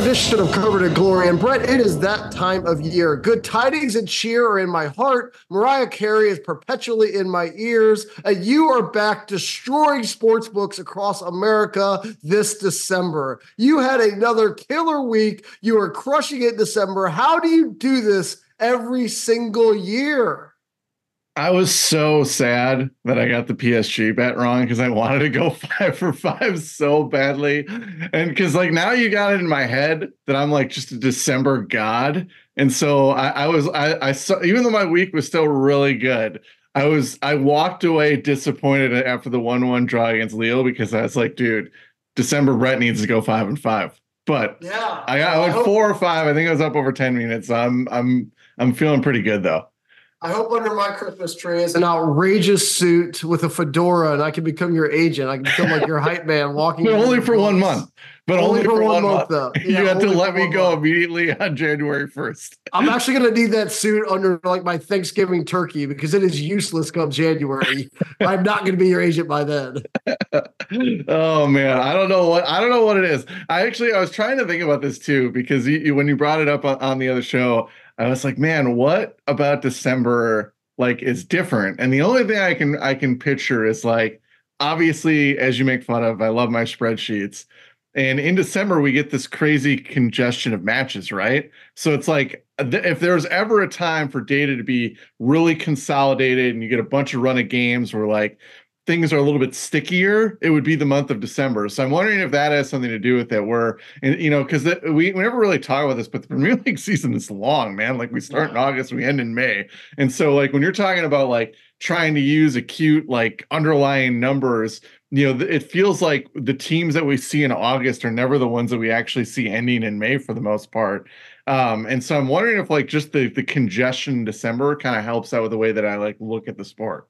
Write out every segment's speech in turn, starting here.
Edition of Covered in Glory. And Brett, it is that time of year. Good tidings and cheer are in my heart. Mariah Carey is perpetually in my ears. And you are back destroying sports books across America this December. You had another killer week. You are crushing it in December. How do you do this every single year? I was so sad that I got the PSG bet wrong because I wanted to go five for five so badly. And because like now you got it in my head that I'm like just a December god. And so I, I was I, I saw even though my week was still really good, I was I walked away disappointed after the one-one draw against Lille because I was like, dude, December Brett needs to go five and five. But Yeah. I got I went four or five. I think I was up over 10 minutes. So I'm I'm I'm feeling pretty good though. I hope under my Christmas tree is an outrageous suit with a fedora, and I can become your agent. I can become like your hype man walking. But only for one month. But only, for, one month. though. you have to let me go month. immediately on January 1st. I'm actually going to need that suit under like my Thanksgiving turkey because it is useless come January. I'm not going to be your agent by then. oh man, I don't know what I don't know what it is. I actually I was trying to think about this too because you, you- when you brought it up on, on the other show, I was like, man, what about December like is different? And the only thing I can I can picture is like obviously as you make fun of, I love my spreadsheets. And in December, we get this crazy congestion of matches, right? So it's like uh, th- if there's ever a time for data to be really consolidated and you get a bunch of run of games where like things are a little bit stickier, it would be the month of December. So I'm wondering if that has something to do with it. Where and you know, because we, we never really talk about this, but the Premier League season is long, man. Like we start in August, we end in May, and so like when you're talking about like trying to use acute like underlying numbers you know it feels like the teams that we see in august are never the ones that we actually see ending in may for the most part um and so i'm wondering if like just the the congestion in december kind of helps out with the way that i like look at the sport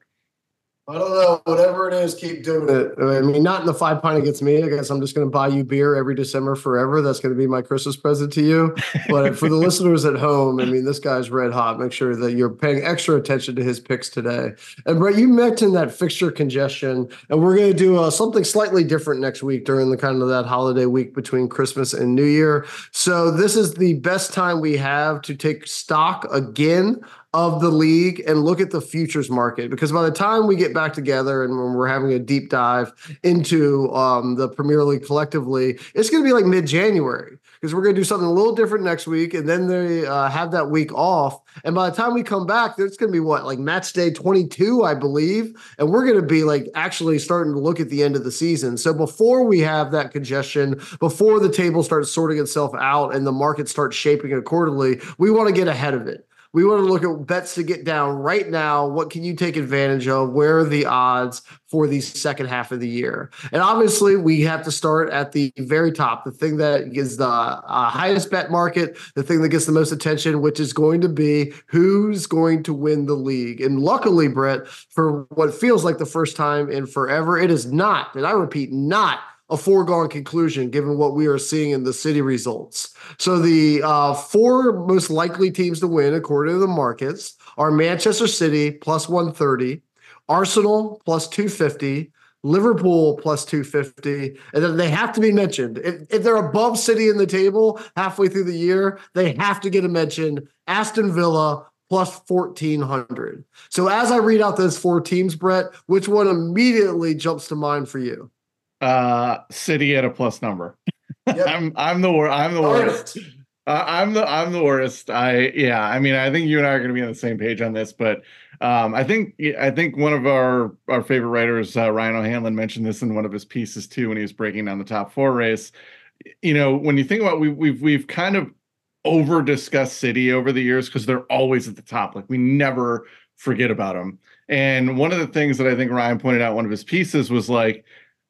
I don't know. Whatever it is, keep doing it. I mean, not in the five pint against me. I guess I'm just going to buy you beer every December forever. That's going to be my Christmas present to you. But for the listeners at home, I mean, this guy's red hot. Make sure that you're paying extra attention to his picks today. And Brett, you mentioned that fixture congestion, and we're going to do uh, something slightly different next week during the kind of that holiday week between Christmas and New Year. So this is the best time we have to take stock again of the league and look at the futures market because by the time we get back together and when we're having a deep dive into um, the Premier League collectively, it's going to be like mid January because we're going to do something a little different next week and then they uh, have that week off. And by the time we come back, it's going to be what, like match day 22, I believe. And we're going to be like actually starting to look at the end of the season. So before we have that congestion, before the table starts sorting itself out and the market starts shaping accordingly, we want to get ahead of it. We want to look at bets to get down right now. What can you take advantage of? Where are the odds for the second half of the year? And obviously, we have to start at the very top, the thing that is the uh, highest bet market, the thing that gets the most attention, which is going to be who's going to win the league. And luckily, Brett, for what feels like the first time in forever, it is not, and I repeat, not a foregone conclusion given what we are seeing in the city results. So the uh, four most likely teams to win, according to the markets, are Manchester City plus 130, Arsenal plus 250, Liverpool plus 250, and then they have to be mentioned. If, if they're above City in the table halfway through the year, they have to get a mention. Aston Villa plus 1400. So as I read out those four teams, Brett, which one immediately jumps to mind for you? Uh city at a plus number Yep. i'm i'm the worst i'm the worst Uh, I'm the I'm the worst. I yeah. I mean, I think you and I are going to be on the same page on this, but um, I think I think one of our our favorite writers, uh, Ryan O'Hanlon, mentioned this in one of his pieces too when he was breaking down the top four race. You know, when you think about we we've we've kind of over discussed City over the years because they're always at the top. Like we never forget about them. And one of the things that I think Ryan pointed out one of his pieces was like,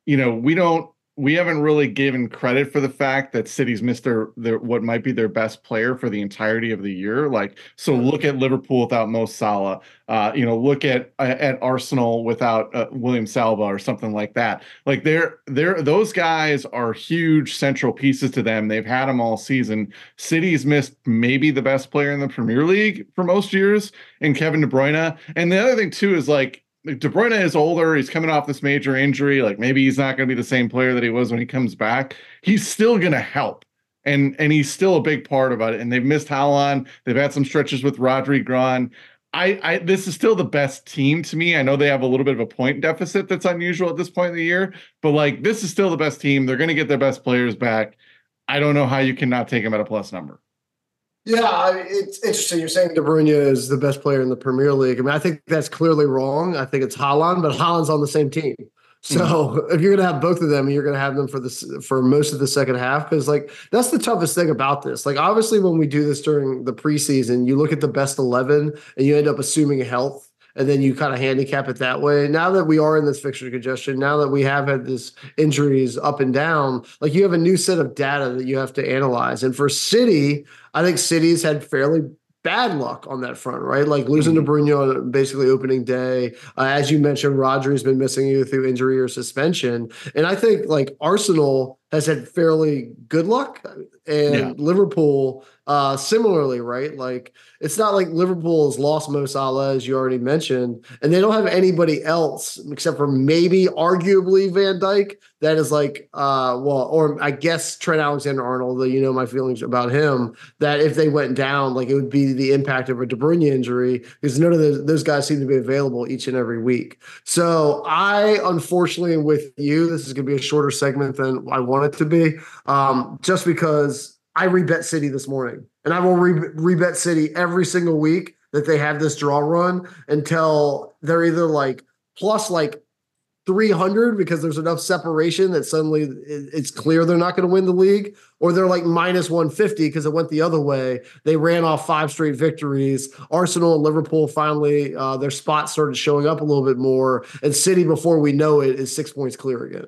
you know, we don't we haven't really given credit for the fact that City's missed their, their what might be their best player for the entirety of the year. Like, so look at Liverpool without Mo Salah. Uh, you know, look at at Arsenal without uh, William Saliba or something like that. Like, they're they're those guys are huge central pieces to them. They've had them all season. City's missed maybe the best player in the Premier League for most years in Kevin De Bruyne. And the other thing too is like De Bruyne is older. He's coming off this major injury. Like maybe he's not going to be the same player that he was when he comes back. He's still going to help, and and he's still a big part about it. And they've missed Haaland. They've had some stretches with Rodri gone. I, I this is still the best team to me. I know they have a little bit of a point deficit that's unusual at this point in the year, but like this is still the best team. They're going to get their best players back. I don't know how you cannot take them at a plus number. Yeah, it's interesting. You're saying De Bruyne is the best player in the Premier League. I mean, I think that's clearly wrong. I think it's Haaland, but Haaland's on the same team. So mm-hmm. if you're going to have both of them, you're going to have them for this for most of the second half because like that's the toughest thing about this. Like obviously when we do this during the preseason, you look at the best eleven and you end up assuming health and then you kind of handicap it that way. Now that we are in this fixture congestion, now that we have had this injuries up and down, like you have a new set of data that you have to analyze. And for City, I think City's had fairly bad luck on that front, right? Like losing mm-hmm. De Bruyne on basically opening day. Uh, as you mentioned, Rodri's been missing you through injury or suspension. And I think like Arsenal has had fairly good luck and yeah. Liverpool uh, similarly, right? Like it's not like Liverpool has lost Mo Salah, as you already mentioned, and they don't have anybody else except for maybe arguably Van Dijk that is like, uh, well, or I guess Trent Alexander Arnold, though you know my feelings about him, that if they went down, like it would be the impact of a De Bruyne injury because none of those, those guys seem to be available each and every week. So I unfortunately with you. This is going to be a shorter segment than I want it to be, um, just because I rebet City this morning, and I will re- rebet City every single week that they have this draw run until they're either like plus like 300 because there's enough separation that suddenly it's clear they're not going to win the league, or they're like minus 150 because it went the other way. They ran off five straight victories. Arsenal and Liverpool finally, uh, their spots started showing up a little bit more. And City, before we know it, is six points clear again.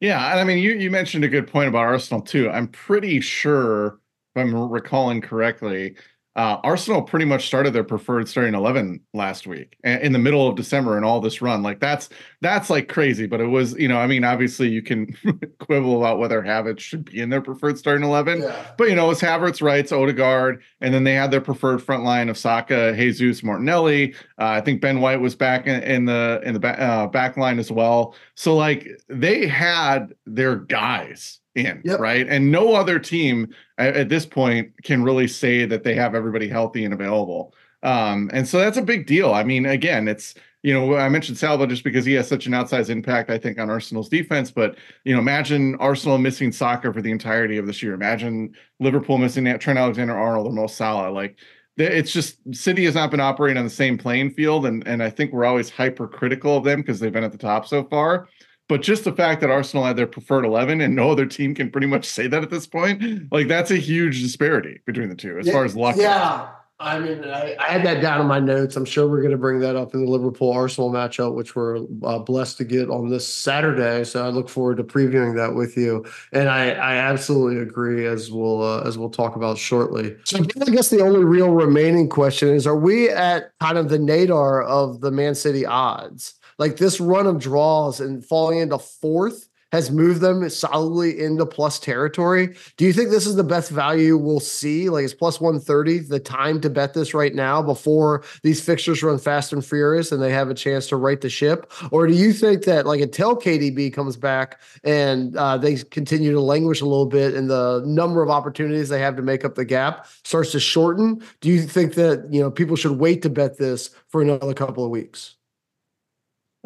Yeah, and I mean, you you mentioned a good point about Arsenal too. I'm pretty sure, if I'm recalling correctly, uh, Arsenal pretty much started their preferred starting eleven last week in the middle of December and all this run. Like that's that's like crazy. But it was, you know, I mean, obviously you can quibble about whether Havertz should be in their preferred starting eleven. Yeah. But you know, it's Havertz, Wright, Odegaard, and then they had their preferred front line of Saka, Jesus, Martinelli. Uh, I think Ben White was back in, in the in the uh, back line as well. So like they had their guys in, yep. right? And no other team at, at, this point can really say that they have everybody healthy and available. Um, and so that's a big deal. I mean, again, it's you know, I mentioned Saliba just because he has such an outsized impact, I think, on Arsenal's defense. But you know, imagine Arsenal missing Saka for the entirety of this year. Imagine Liverpool missing Trent Alexander-Arnold or Mo Salah. Like, it's just City has not been operating on the same playing field, and and I think we're always hypercritical of them because they've been at the top so far. But just the fact that Arsenal had their preferred 11 and no other team can pretty much say that at this point, like that's a huge disparity between the two as yeah, far as luck. Yeah. Goes. I mean, I, I, had that down in my notes. I'm sure we're going to bring that up in the Liverpool Arsenal matchup, which we're uh, blessed to get on this Saturday. So I look forward to previewing that with you. And I, I absolutely agree, as we'll uh, as we'll talk about shortly. So I guess the only real remaining question is: Are we at kind of the nadir of the Man City odds? Like this run of draws and falling into fourth has moved them solidly into plus territory. Do you think this is the best value we'll see? Like it's plus 130, the time to bet this right now before these fixtures run fast and furious and they have a chance to right the ship? Or do you think that like until KDB comes back and uh, they continue to languish a little bit and the number of opportunities they have to make up the gap starts to shorten, do you think that, you know, people should wait to bet this for another couple of weeks?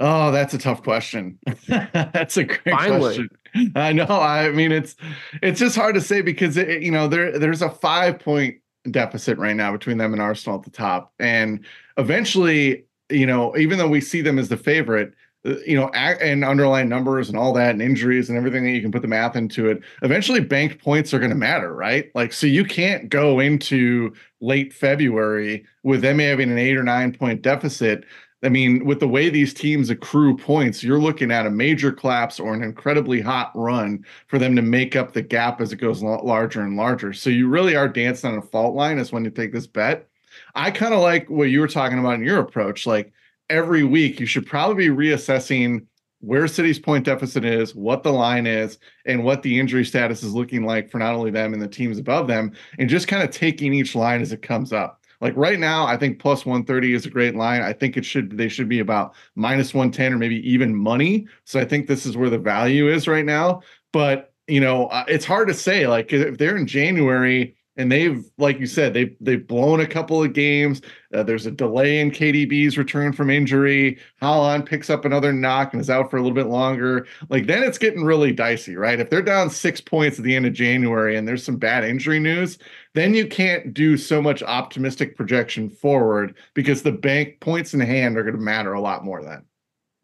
Oh, that's a tough question. that's a great Finally. question. I know. I mean, it's it's just hard to say because it, you know there there's a five point deficit right now between them and Arsenal at the top, and eventually, you know, even though we see them as the favorite, uh, you know, and underlying numbers and all that, and injuries and everything that you can put the math into it, eventually banked points are going to matter, right? Like, so you can't go into late February with them having an eight or nine point deficit I mean, with the way these teams accrue points, you're looking at a major collapse or an incredibly hot run for them to make up the gap as it goes larger and larger. So you really are dancing on a fault line as when you take this bet. I kind of like what you were talking about in your approach. Like every week, you should probably be reassessing where City's point deficit is, what the line is, and what the injury status is looking like for not only them and the teams above them, and just kind of taking each line as it comes up. Like right now, I think plus 130 is a great line. I think it should they should be about minus 110 or maybe even money. So I think this is where the value is right now. But you know, uh, it's hard to say. Like if they're in January and they've like you said they've they've blown a couple of games uh, there's a delay in kdb's return from injury Haaland picks up another knock and is out for a little bit longer like then it's getting really dicey right if they're down six points at the end of january and there's some bad injury news then you can't do so much optimistic projection forward because the bank points in hand are going to matter a lot more then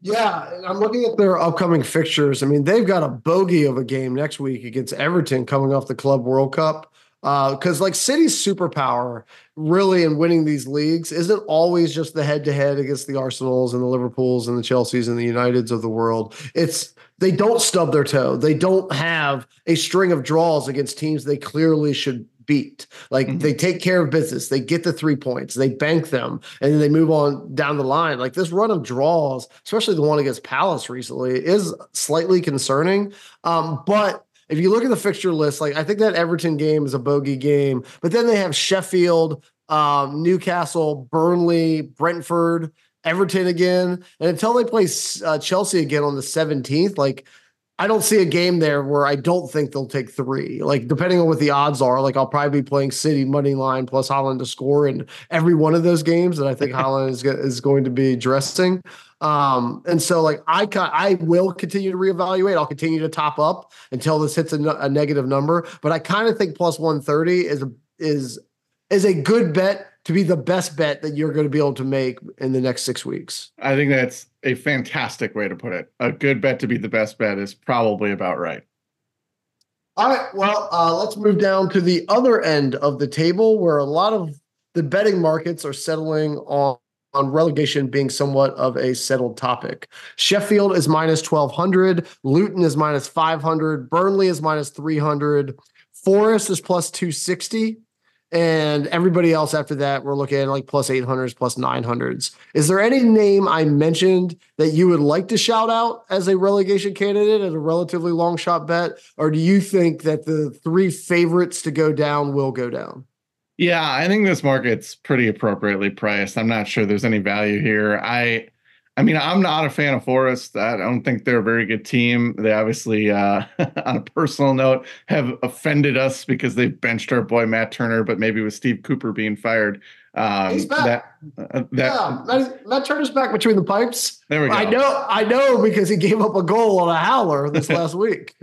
yeah, I'm looking at their upcoming fixtures. I mean, they've got a bogey of a game next week against Everton coming off the Club World Cup because uh, like City's superpower really in winning these leagues isn't always just the head to head against the Arsenals and the Liverpools and the Chelseas and the Uniteds of the world. It's they don't stub their toe. They don't have a string of draws against teams they clearly should beat. Like mm-hmm. they take care of business, they get the three points, they bank them, and then they move on down the line. Like this run of draws, especially the one against Palace recently, is slightly concerning. Um, but if you look at the fixture list, like I think that Everton game is a bogey game, but then they have Sheffield, um, Newcastle, Burnley, Brentford, Everton again, and until they play uh, Chelsea again on the 17th, like I don't see a game there where I don't think they'll take three. Like depending on what the odds are, like I'll probably be playing City money line plus Haaland to score in every one of those games that I think Haaland is is going to be dressing. Um, and so like I I will continue to reevaluate. I'll continue to top up until this hits a, a negative number. But I kind of think plus one thirty is a, is is a good bet to be the best bet that you're going to be able to make in the next six weeks. I think that's a fantastic way to put it. A good bet to be the best bet is probably about right. All right. Well, uh, let's move down to the other end of the table where a lot of the betting markets are settling on on relegation being somewhat of a settled topic. Sheffield is minus 1200, Luton is minus 500, Burnley is minus 300, Forest is plus 260, and everybody else after that, we're looking at like plus 800s, plus 900s. Is there any name I mentioned that you would like to shout out as a relegation candidate at a relatively long shot bet? Or do you think that the three favorites to go down will go down? Yeah, I think this market's pretty appropriately priced. I'm not sure there's any value here. I I mean, I'm not a fan of Forest. I don't think they're a very good team. They obviously, uh, on a personal note, have offended us because they've benched our boy Matt Turner, but maybe with Steve Cooper being fired, um, He's back. That, uh, that, yeah, Matt, Matt, Turner's back between the pipes. There we go. I know, I know, because he gave up a goal on a howler this last week.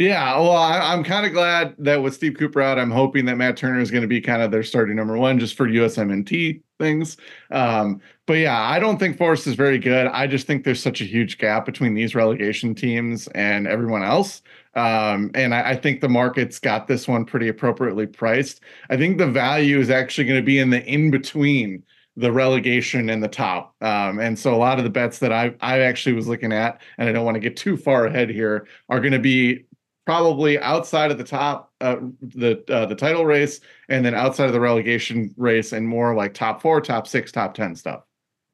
yeah, well, I, am kind of glad that with Steve Cooper out, I'm hoping that Matt Turner is going to be kind of their starting number one, just for USMNT things. Um, but yeah, I don't think Forest is very good. I just think there's such a huge gap between these relegation teams and everyone else. Um, and I, I, think the market's got this one pretty appropriately priced. I think the value is actually going to be in the in between the relegation and the top. Um, and so a lot of the bets that I I actually was looking at, and I don't want to get too far ahead here, are going to be probably outside of the top, uh, the uh, the title race, and then outside of the relegation race, and more like top four, top six, top ten stuff.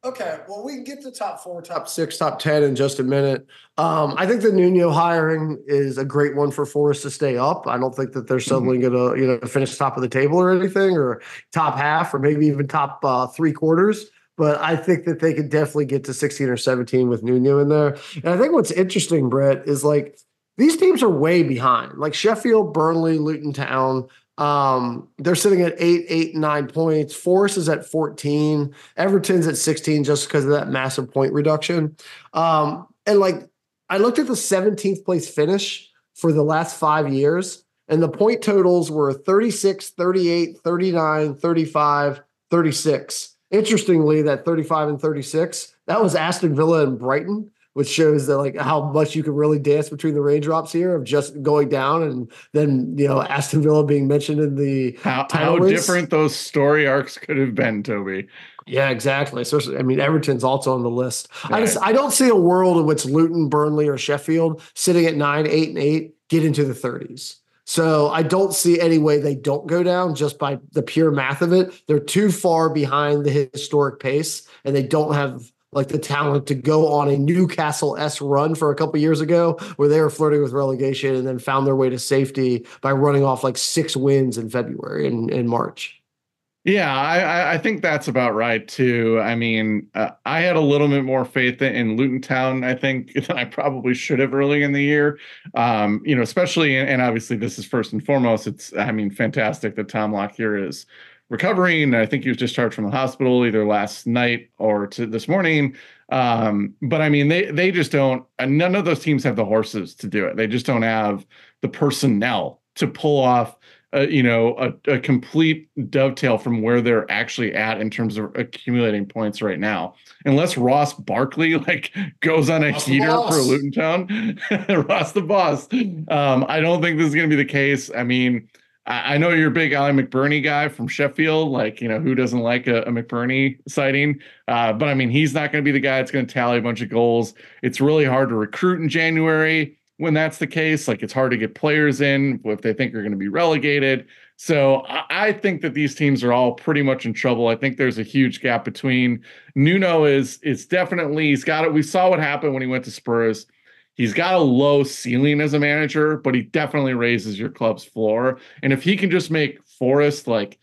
Okay, well, we can get to top four, top six, top ten in just a minute. Um, I think the Nuno hiring is a great one for Forest to stay up. I don't think that they're suddenly mm-hmm. going to, you know, finish top of the table or anything, or top half, or maybe even top uh, three quarters. But I think that they could definitely get to 16 or 17 with Nuno in there. And I think what's interesting, Brett, is like these teams are way behind. Like Sheffield, Burnley, Luton Town, um, they're sitting at eight, eight, nine points. Forest is at 14. Everton's at 16 just because of that massive point reduction. Um, and like I looked at the 17th place finish for the last five years, and the point totals were 36, 38, 39, 35, 36. Interestingly, that 35 and 36, that was Aston Villa and Brighton which shows that like how much you can really dance between the raindrops here of just going down and then you know Aston Villa being mentioned in the how, how different those story arcs could have been, Toby. Yeah, exactly. Especially, I mean, Everton's also on the list. Right. I just I don't see a world in which Luton, Burnley, or Sheffield sitting at nine, eight, and eight get into the 30s. So I don't see any way they don't go down just by the pure math of it. They're too far behind the historic pace, and they don't have like the talent to go on a Newcastle S run for a couple years ago, where they were flirting with relegation and then found their way to safety by running off like six wins in February and in March. Yeah, I, I think that's about right too. I mean, uh, I had a little bit more faith in Luton Town. I think than I probably should have early in the year. Um, you know, especially and obviously this is first and foremost. It's I mean, fantastic that Tom Lockyer is recovering. I think he was discharged from the hospital either last night or to this morning. Um, but I mean, they they just don't. None of those teams have the horses to do it. They just don't have the personnel to pull off a, you know a, a complete dovetail from where they're actually at in terms of accumulating points right now unless ross barkley like goes on a ross heater for luton town ross the boss um, i don't think this is going to be the case i mean I, I know you're a big Oli McBurnie guy from Sheffield. Like, you know, who doesn't like a, a McBurnie sighting? Uh, but I mean, he's not going to be the guy that's going to tally a bunch of goals. It's really hard to recruit in January when that's the case. Like it's hard to get players in if they think they're going to be relegated. So I think that these teams are all pretty much in trouble. I think there's a huge gap between Nuno is is definitely he's got it. We saw what happened when he went to Spurs. He's got a low ceiling as a manager, but he definitely raises your club's floor. And if he can just make Forest like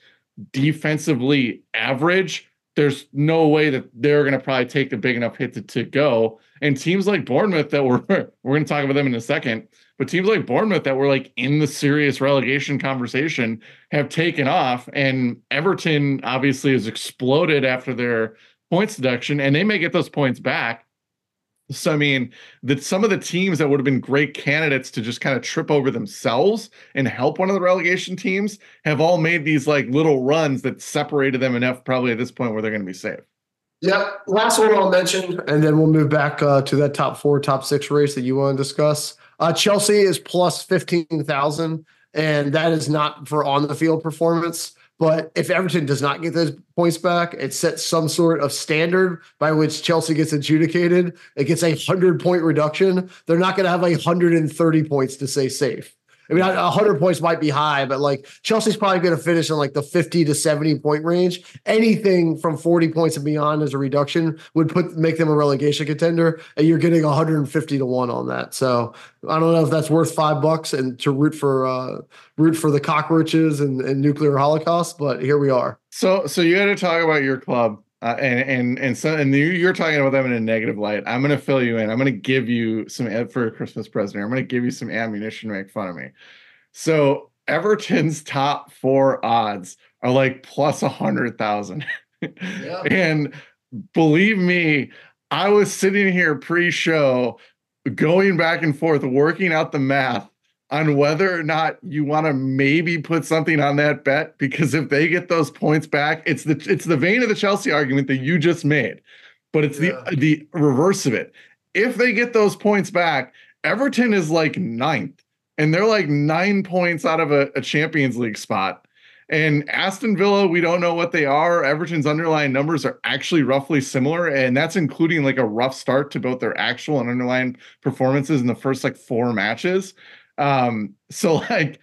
defensively average, there's no way that they're going to probably take a big enough hit to, to go. And teams like Bournemouth that we're we're going to talk about them in a second, but teams like Bournemouth that were like in the serious relegation conversation have taken off, and Everton obviously has exploded after their points deduction, and they may get those points back. So I mean, that some of the teams that would have been great candidates to just kind of trip over themselves and help one of the relegation teams have all made these like little runs that separated them enough, probably at this point where they're going to be safe. Yep. Last one I'll mention, and then we'll move back uh, to that top four, top six race that you want to discuss. Uh, Chelsea is plus fifteen thousand, and that is not for on the field performance. But if Everton does not get those points back, it sets some sort of standard by which Chelsea gets adjudicated. It gets a hundred point reduction. They're not going to have a hundred and thirty points to say safe. I mean, 100 points might be high, but like Chelsea's probably going to finish in like the 50 to 70 point range. Anything from 40 points and beyond as a reduction would put make them a relegation contender, and you're getting 150 to one on that. So I don't know if that's worth five bucks and to root for uh, root for the cockroaches and, and nuclear holocaust, but here we are. So so you got to talk about your club. Uh, and and and so and you're talking about them in a negative light. I'm going to fill you in. I'm going to give you some for a Christmas present. I'm going to give you some ammunition to make fun of me. So Everton's top four odds are like plus a hundred thousand, yeah. and believe me, I was sitting here pre-show, going back and forth, working out the math on whether or not you want to maybe put something on that bet because if they get those points back, it's the it's the vein of the Chelsea argument that you just made, but it's yeah. the the reverse of it. If they get those points back, Everton is like ninth, and they're like nine points out of a, a Champions League spot. And Aston Villa, we don't know what they are. Everton's underlying numbers are actually roughly similar, and that's including like a rough start to both their actual and underlying performances in the first like four matches. Um, so like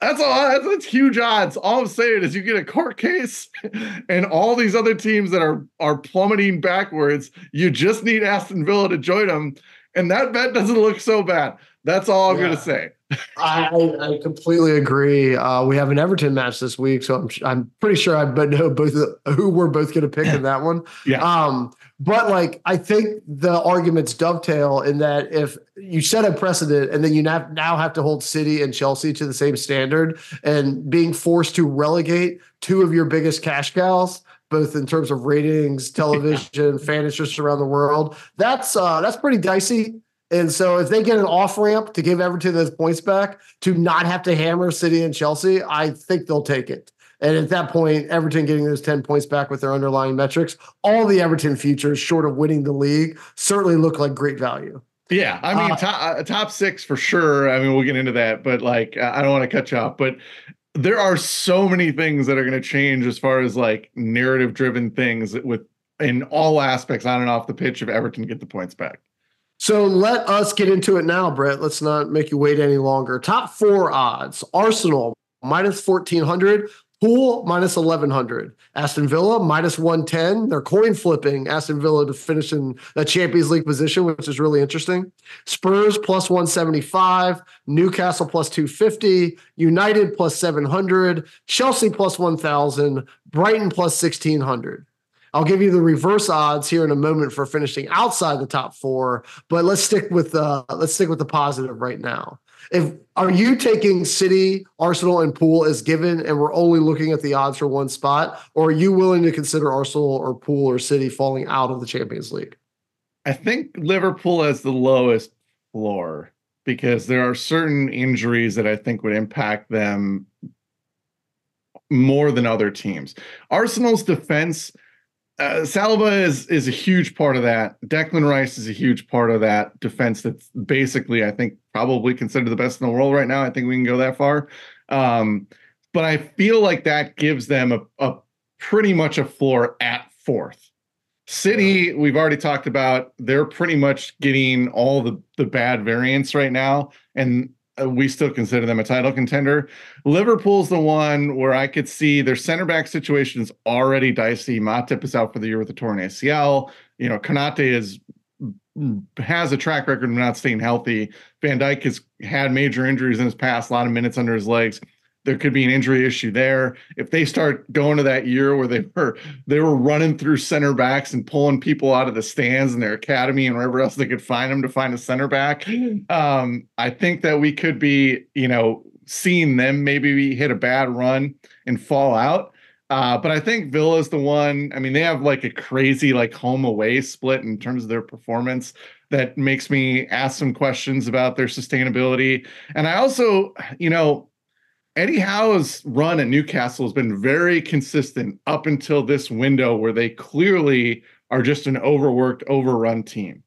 that's all that's, that's huge odds. All I'm saying is you get a court case and all these other teams that are are plummeting backwards, you just need Aston Villa to join them. And that bet doesn't look so bad. That's all I'm yeah. gonna say. I, I completely agree. Uh, we have an Everton match this week, so I'm I'm pretty sure I but know both who we're both going to pick in that one. Yeah. Um, but like I think the arguments dovetail in that if you set a precedent and then you now have to hold City and Chelsea to the same standard, and being forced to relegate two of your biggest cash cows both in terms of ratings, television, fan interest around the world. That's uh, that's pretty dicey. And so if they get an off ramp to give Everton those points back to not have to hammer City and Chelsea, I think they'll take it. And at that point, Everton getting those 10 points back with their underlying metrics, all the Everton futures, short of winning the league, certainly look like great value. Yeah, I mean, uh, top, uh, top six for sure. I mean, we'll get into that, but like, I don't want to cut you off. But there are so many things that are going to change as far as like narrative driven things with in all aspects on and off the pitch if Everton get the points back. So let us get into it now, Brett. Let's not make you wait any longer. Top four odds Arsenal minus 1400, Pool minus 1100. Aston Villa minus 110. They're coin flipping Aston Villa to finish in the Champions League position, which is really interesting. Spurs plus 175. Newcastle plus 250. United plus 700. Chelsea plus 1000. Brighton plus 1600. I'll give you the reverse odds here in a moment for finishing outside the top four, but let's stick with uh, let's stick with the positive right now. If are you taking City, Arsenal, and Pool as given, and we're only looking at the odds for one spot, or are you willing to consider Arsenal or Pool or City falling out of the Champions League? I think Liverpool has the lowest floor because there are certain injuries that I think would impact them more than other teams. Arsenal's defense uh, Saliba is is a huge part of that. Declan Rice is a huge part of that defense. That's basically, I think, probably considered the best in the world right now. I think we can go that far. Um, but I feel like that gives them a, a pretty much a floor at fourth. City, we've already talked about. They're pretty much getting all the the bad variants right now, and Uh, we still consider them a title contender. Liverpool's the one where I could see their center back situation is already dicey. Matip is out for the year with a torn ACL. You know, Konate is mm, has a track record of not staying healthy. Van Dijk has had major injuries in his past, a lot of minutes under his legs there could be an injury issue there. If they start going to that year where they were they were running through center backs and pulling people out of the stands in their academy and wherever else they could find them to find a center back, um, I think that we could be, you know, seeing them maybe hit a bad run and fall out. Uh, but I think Villa is the one. I mean, they have like a crazy like home away split in terms of their performance that makes me ask some questions about their sustainability. And I also, you know, Eddie Howe's run at Newcastle has been very consistent up until this window where they clearly are just an overworked, overrun team.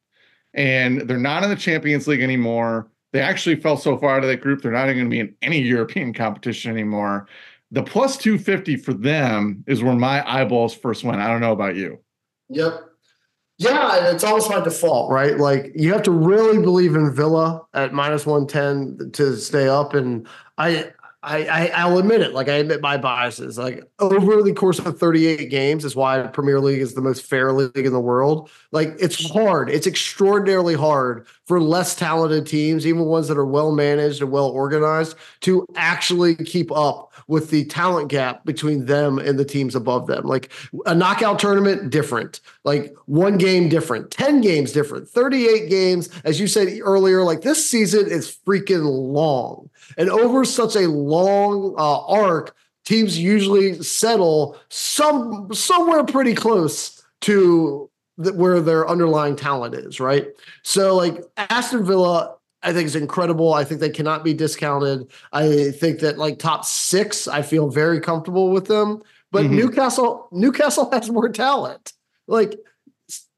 And they're not in the Champions League anymore. They actually fell so far out of that group, they're not even going to be in any European competition anymore. The plus 250 for them is where my eyeballs first went. I don't know about you. Yep. Yeah, it's almost by default, right? Like you have to really believe in Villa at minus 110 to stay up. And I I, I will admit it. Like I admit my biases. Like over the course of 38 games is why Premier League is the most fair league in the world. Like it's hard. It's extraordinarily hard for less talented teams, even ones that are well managed and well organized, to actually keep up with the talent gap between them and the teams above them. Like a knockout tournament, different. Like one game different, 10 games different, 38 games. As you said earlier, like this season is freaking long. And over such a long uh, arc, teams usually settle some somewhere pretty close to the, where their underlying talent is, right? So like Aston Villa I think is incredible. I think they cannot be discounted. I think that like top six, I feel very comfortable with them. But mm-hmm. Newcastle, Newcastle has more talent. Like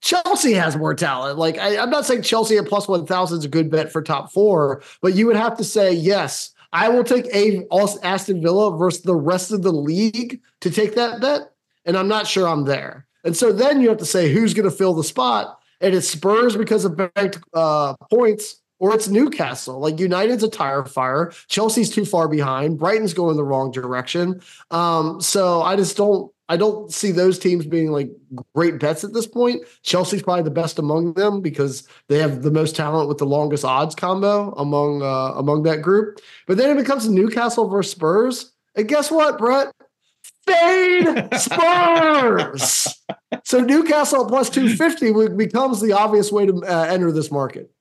Chelsea has more talent. Like I, I'm not saying Chelsea at plus one thousand is a good bet for top four, but you would have to say yes. I will take a Aston Villa versus the rest of the league to take that bet, and I'm not sure I'm there. And so then you have to say who's going to fill the spot, and it's Spurs because of banked uh, points or it's Newcastle. Like United's a tire fire. Chelsea's too far behind. Brighton's going the wrong direction. Um, so I just don't. I don't see those teams being like great bets at this point. Chelsea's probably the best among them because they have the most talent with the longest odds combo among uh, among that group. But then it becomes Newcastle versus Spurs, and guess what, Brett? Fade Spurs. so Newcastle plus two fifty becomes the obvious way to uh, enter this market.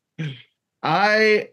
I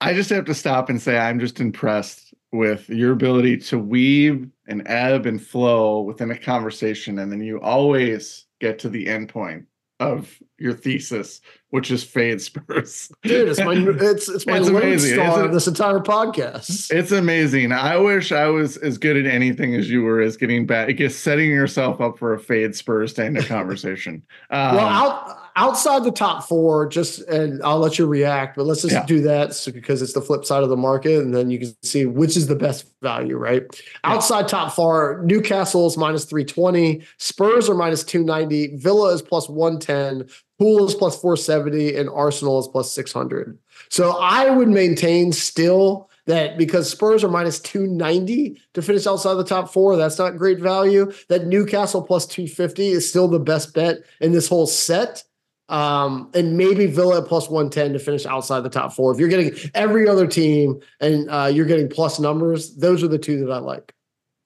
I just have to stop and say I'm just impressed with your ability to weave and ebb and flow within a conversation, and then you always get to the end point of your thesis, which is fade Spurs. Dude, it's my it's it's my it's amazing. star it's this entire podcast. It's amazing. I wish I was as good at anything as you were as getting back, just setting yourself up for a fade Spurs to end a conversation. Um, well, I'll outside the top four, just and I'll let you react, but let's just yeah. do that because it's the flip side of the market, and then you can see which is the best value, right? Yeah. Outside top four, Newcastle is minus 320, Spurs are minus 290, Villa is plus 110, Pool is plus 470, and Arsenal is plus 600. So I would maintain still that because Spurs are minus 290 to finish outside the top four, that's not great value. That Newcastle plus 250 is still the best bet in this whole set. Um, and maybe Villa plus 110 to finish outside the top four. If you're getting every other team and uh, you're getting plus numbers, those are the two that I like.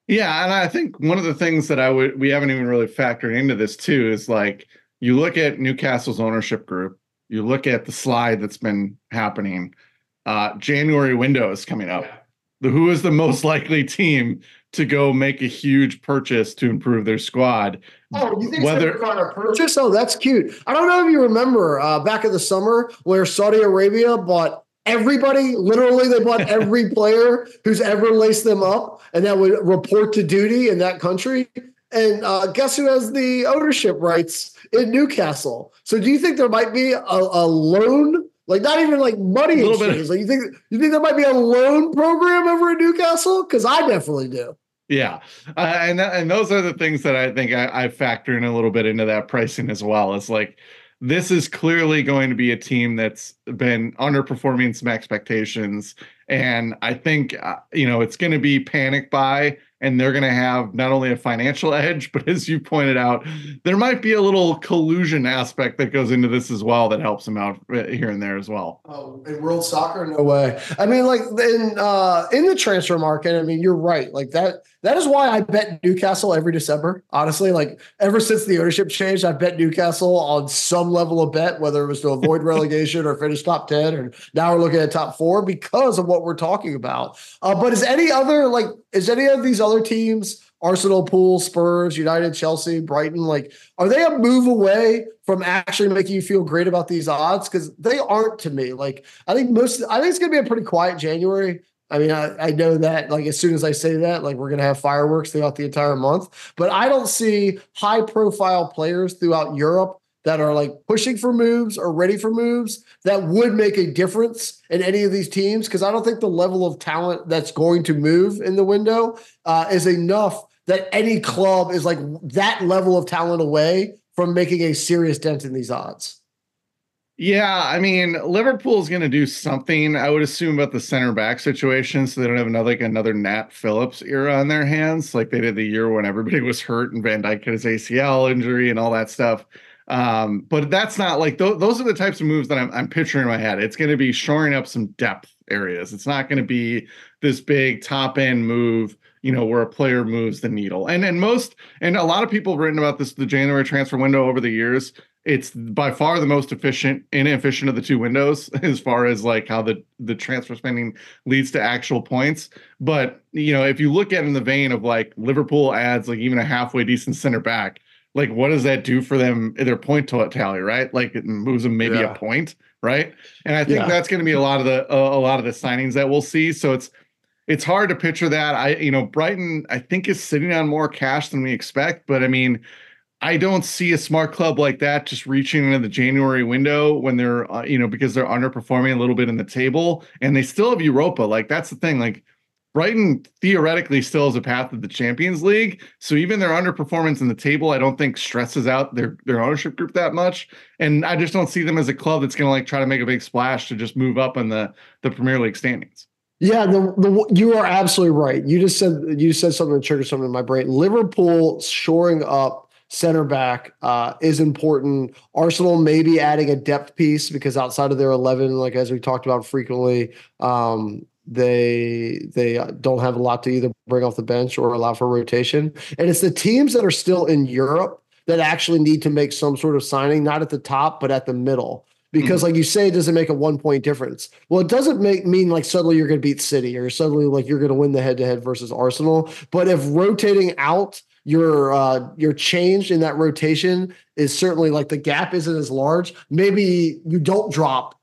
Yeah, and I think one of the things that I would we haven't even really factored into this too is like you look at Newcastle's ownership group, you look at the slide that's been happening uh, January window is coming up. The, who is the most likely team to go make a huge purchase to improve their squad? Oh, you think whether a purchase? Oh, that's cute. I don't know if you remember uh, back in the summer where Saudi Arabia bought everybody. Literally, they bought every player who's ever laced them up, and that would report to duty in that country. And uh, guess who has the ownership rights in Newcastle? So, do you think there might be a, a loan like not even like money exchange. Like you think you think there might be a loan program over in Newcastle? Because I definitely do. Yeah, uh, and and those are the things that I think I, I factor in a little bit into that pricing as well. It's like this is clearly going to be a team that's been underperforming some expectations, and I think uh, you know it's going to be panic buy and they're going to have not only a financial edge, but as you pointed out, there might be a little collusion aspect that goes into this as well that helps them out uh, here and there as well. Oh, in world soccer, no way. I mean, like in uh, in the transfer market, I mean, you're right. Like that. That is why I bet Newcastle every December. Honestly, like ever since the ownership changed, I bet Newcastle on some level of bet, whether it was to avoid relegation or finish top ten, or now we're looking at top four because of what we're talking about. Uh, but is any other like is any of these other teams, Arsenal, Pool, Spurs, United, Chelsea, Brighton, like, are they a move away from actually making you feel great about these odds? Because they aren't to me. Like, I think most, I think it's going to be a pretty quiet January. I mean, I, I know that like as soon as I say that, like we're gonna have fireworks throughout the entire month. But I don't see high profile players throughout Europe that are like pushing for moves or ready for moves that would make a difference in any of these teams because I don't think the level of talent that's going to move in the window uh, is enough that any club is like that level of talent away from making a serious dent in these odds. Yeah, I mean, Liverpool is going to do something. I would assume about the center back situation, so they don't have another like another Nat Phillips era on their hands, like they did the year when everybody was hurt and Van Dijk had his ACL injury and all that stuff. Um, but that's not like th- those are the types of moves that I'm, I'm picturing in my head. It's going to be shoring up some depth areas. It's not going to be this big top end move, you know, where a player moves the needle. And and most and a lot of people have written about this the January transfer window over the years. It's by far the most efficient, inefficient of the two windows as far as like how the the transfer spending leads to actual points. But you know, if you look at in the vein of like Liverpool adds like even a halfway decent center back, like what does that do for them their point tally right? Like it moves them maybe yeah. a point right? And i think yeah. that's going to be a lot of the uh, a lot of the signings that we'll see. So it's it's hard to picture that. I you know brighton i think is sitting on more cash than we expect but i mean i don't see a smart club like that just reaching into the january window when they're uh, you know because they're underperforming a little bit in the table and they still have europa. Like that's the thing. Like Brighton theoretically still has a path to the Champions League. So even their underperformance in the table, I don't think stresses out their their ownership group that much. And I just don't see them as a club that's going to like try to make a big splash to just move up in the the Premier League standings. Yeah, the, the you are absolutely right. You just said you said something that triggered something in my brain. Liverpool shoring up center back uh, is important. Arsenal maybe adding a depth piece because outside of their eleven, like as we talked about frequently, um, they they don't have a lot to either bring off the bench or allow for rotation. And it's the teams that are still in Europe that actually need to make some sort of signing, not at the top, but at the middle. Because, mm like you say, it doesn't make a one point difference. Well, it doesn't make mean like suddenly you're going to beat City or suddenly like you're going to win the head to head versus Arsenal. But if rotating out your uh your change in that rotation is certainly like the gap isn't as large, maybe you don't drop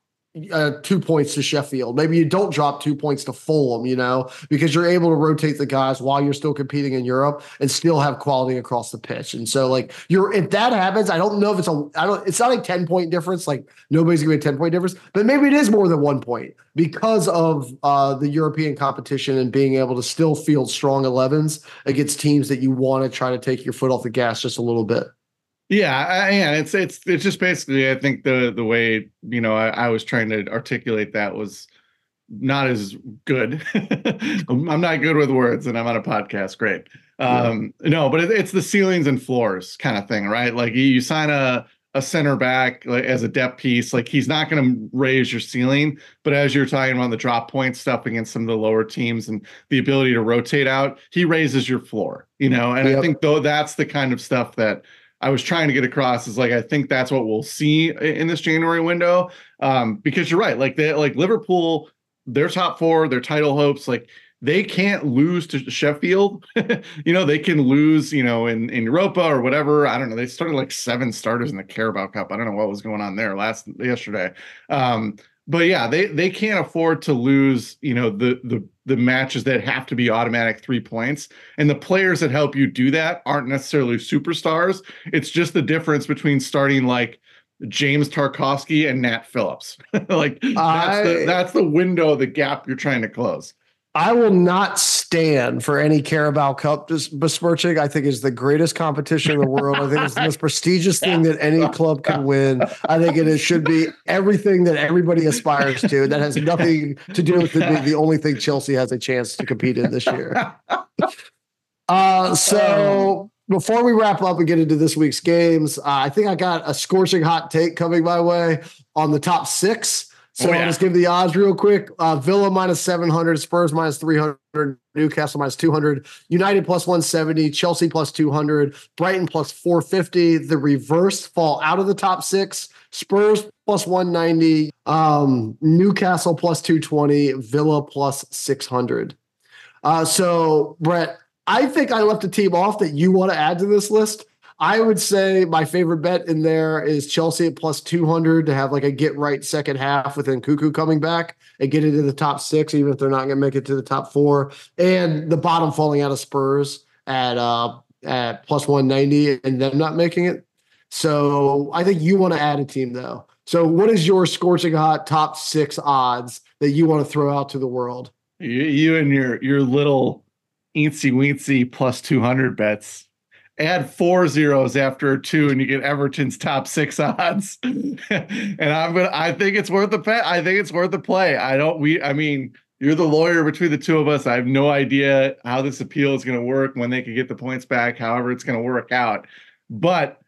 uh, two points to Sheffield. Maybe you don't drop two points to Fulham, you know, because you're able to rotate the guys while you're still competing in Europe and still have quality across the pitch. And so, like, you're if that happens, I don't know if it's a, I don't, it's not a 10 point difference. Like, nobody's gonna be a 10 point difference, but maybe it is more than one point because of uh, the European competition and being able to still field strong 11s against teams that you want to try to take your foot off the gas just a little bit. Yeah, and it's it's it's just basically I think the the way you know I, I was trying to articulate that was not as good. I'm not good with words, and I'm on a podcast. Great. Um, yeah. No, but it, it's the ceilings and floors kind of thing, right? Like you, you sign a a center back like, as a depth piece, like he's not going to raise your ceiling. But as you're talking about the drop point stuff against some of the lower teams and the ability to rotate out, he raises your floor. You know, and yep. I think though that's the kind of stuff that I was trying to get across is like I think that's what we'll see in this January window. Um, because you're right, like they like Liverpool, their top four, their title hopes, like they can't lose to Sheffield. you know, they can lose, you know, in, in Europa or whatever. I don't know. They started like seven starters in the Carabao Cup. I don't know what was going on there last yesterday. Um, but yeah, they they can't afford to lose, you know, the the the matches that have to be automatic three points. And the players that help you do that aren't necessarily superstars. It's just the difference between starting like James Tarkowski and Nat Phillips. like that's, I, the, that's the window, the gap you're trying to close. I will not stand for any Carabao Cup besmirching. I think is the greatest competition in the world. I think it's the most prestigious thing that any club can win. I think it should be everything that everybody aspires to. That has nothing to do with the, the only thing Chelsea has a chance to compete in this year. Uh, so before we wrap up and get into this week's games, uh, I think I got a scorching hot take coming my way on the top six. So oh, yeah. I'll just give the odds real quick. Uh, Villa minus 700, Spurs minus 300, Newcastle minus 200, United plus 170, Chelsea plus 200, Brighton plus 450. The reverse fall out of the top six. Spurs plus 190, um, Newcastle plus 220, Villa plus 600. Uh, so, Brett, I think I left a team off that you want to add to this list. I would say my favorite bet in there is Chelsea at plus 200 to have like a get right second half with Nkunku coming back and get into the top six, even if they're not going to make it to the top four. And the bottom falling out of Spurs at, uh, at plus 190 and them not making it. So I think you want to add a team though. So what is your scorching hot top six odds that you want to throw out to the world? You, you and your your little eensy weensy plus 200 bets add four zeros after two and you get Everton's top six odds. and I'm gonna I think it's worth the bet. I think it's worth the play. I don't we I mean you're the lawyer between the two of us. I have no idea how this appeal is going to work when they can get the points back, however it's going to work out. But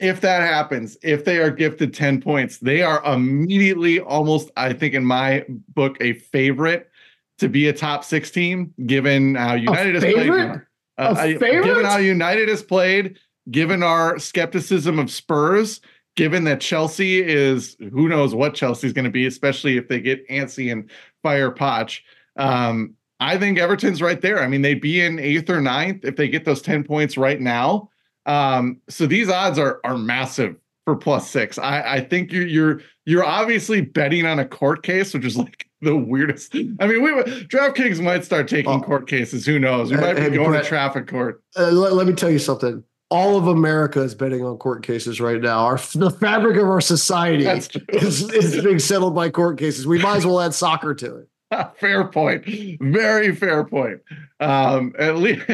if that happens, if they are gifted 10 points, they are immediately almost, I think, in my book, a favorite to be a top six team, given how United is playing. Uh, I, given how United has played, given our skepticism of Spurs, given that Chelsea is who knows what Chelsea's going to be, especially if they get antsy and fire Poch. Um, I think Everton's right there. I mean, they'd be in eighth or ninth if they get those 10 points right now. Um, so these odds are are massive for plus six. I, I think you're you're you're obviously betting on a court case, which is like the weirdest. I mean, we DraftKings might start taking oh. court cases. Who knows? We might be going Brett, to traffic court. Uh, let, let, me tell you something. All of America is betting on court cases right now. Our the fabric of our society is, is being settled by court cases. We might as well add soccer to it. fair point. Very fair point. Um, at least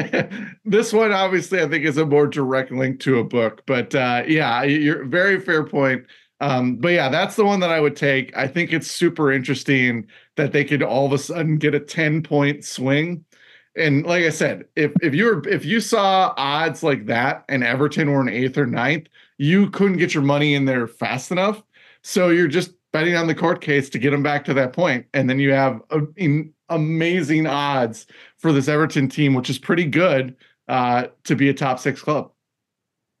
this one, obviously, I think is a more direct link to a book. But uh, yeah, you're very fair point. Um, but yeah, that's the one that I would take. I think it's super interesting that they could all of a sudden get a 10 point swing. And like I said, if if you were if you saw odds like that and Everton were an eighth or ninth, you couldn't get your money in there fast enough. So you're just betting on the court case to get them back to that point, and then you have a, in, amazing odds for this Everton team, which is pretty good uh, to be a top six club.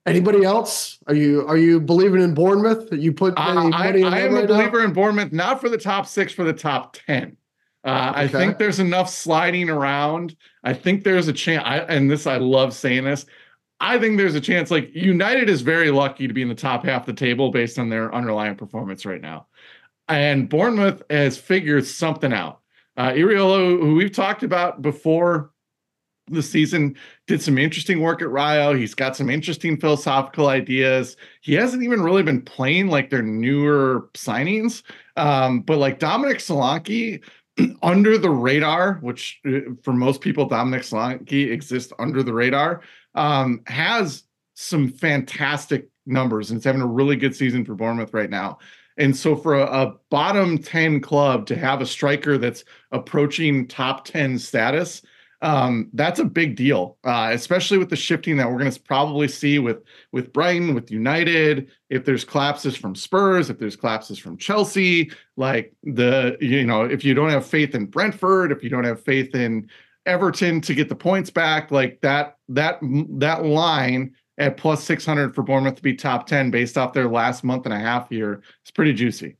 Anybody else? Are you are you believing in Bournemouth? You put any uh, money I, I am right a believer now? in Bournemouth, not for the top six, for the top ten. Uh, okay. I think there's enough sliding around. I think there's a chance, and this I love saying this. I think there's a chance. Like United is very lucky to be in the top half of the table based on their underlying performance right now. and Bournemouth has figured something out. Uh, Iraola, who we've talked about before the season, did some interesting work at Rayo. He's got some interesting philosophical ideas. He hasn't even really been playing like their newer signings, um, but like Dominic Solanke, under the radar, which uh, for most people, Dominic Solanke exists under the radar, um, has some fantastic numbers and it's having a really good season for Bournemouth right now. And so for a, a, bottom 10 club to have a striker that's approaching top 10 status, um, that's a big deal, uh, especially with the shifting that we're going to probably see with with Brighton, with United. If there's collapses from Spurs, if there's collapses from Chelsea, like the you know, if you don't have faith in Brentford, if you don't have faith in Everton to get the points back, like that that that line at plus 600 for Bournemouth to be top 10 based off their last month and a half here. It's pretty juicy.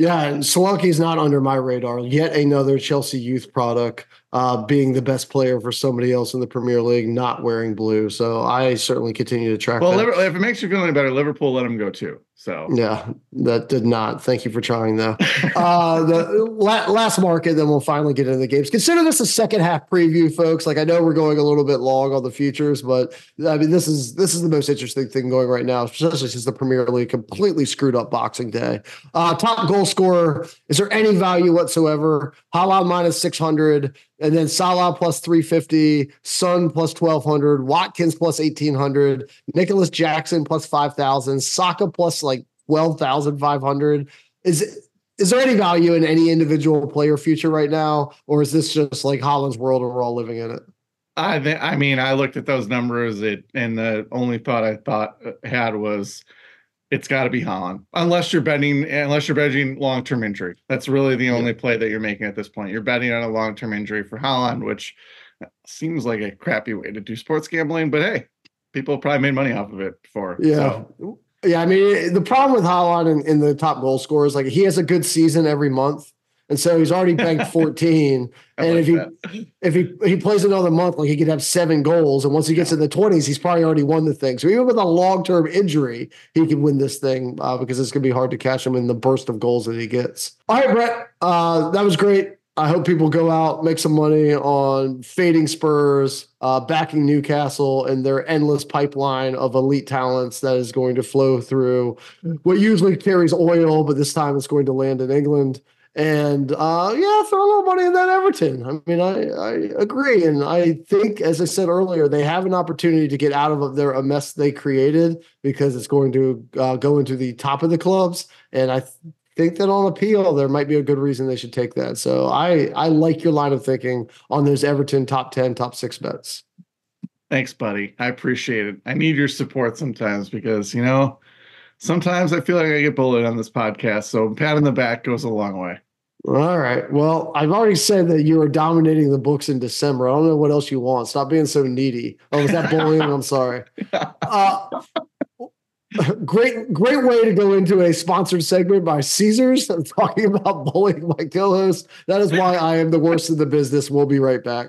Yeah, and is not under my radar. Yet another Chelsea youth product uh, being the best player for somebody else in the Premier League, not wearing blue. So I certainly continue to track. Well, Liverpool, if it makes you feel any better, Liverpool let him go too. So yeah, that did not. Thank you for trying though. uh, the la- last market, then we'll finally get into the games. Consider this a second half preview, folks. Like I know we're going a little bit long on the futures, but I mean this is this is the most interesting thing going right now, especially since the Premier League completely screwed up Boxing Day. Uh, top goal scorer. Is there any value whatsoever? Haaland minus six hundred. And then Salah plus 350, Son plus 1200, Watkins plus 1800, Nicolas Jackson plus 5000, Saka plus like 12,500. Is is there any value in any individual player future right now or is this just like Haaland's world and we're all living in it? I th- I mean, I looked at those numbers it, and the only thought I thought uh, had was it's got to be Haaland, unless you're betting, unless you're betting long term injury. That's really the only play that you're making at this point. You're betting on a long term injury for Haaland, which uh, seems like a crappy way to do sports gambling. But hey, people probably made money off of it before. Yeah. So. Yeah, I mean the problem with Haaland in, in the top goal scorers, like he has a good season every month, and so he's already banked 14. and like if he that. if he he plays another month, like he could have seven goals. And once he gets yeah. in the 20s, he's probably already won the thing. So even with a long-term injury, he can win this thing uh, because it's gonna be hard to catch him in the burst of goals that he gets. All right, Brett. Uh, that was great. I hope people go out, make some money on fading Spurs, uh, backing Newcastle, and their endless pipeline of elite talents that is going to flow through what usually carries oil, but this time it's going to land in England. And uh, yeah, throw a little money in that Everton. I mean, I, I agree, and I think, as I said earlier, they have an opportunity to get out of their a mess they created because it's going to uh, go into the top of the clubs. And I th- think that on appeal, there might be a good reason they should take that. So I I like your line of thinking on those Everton top ten, top six bets. Thanks, buddy. I appreciate it. I need your support sometimes because you know sometimes I feel like I get bullied on this podcast. So pat in the back goes a long way. All right. Well, I've already said that you are dominating the books in December. I don't know what else you want. Stop being so needy. Oh, was that bullying? I'm sorry. Uh, great, great way to go into a sponsored segment by Caesars I'm talking about bullying my co-host. That is why I am the worst in the business. We'll be right back.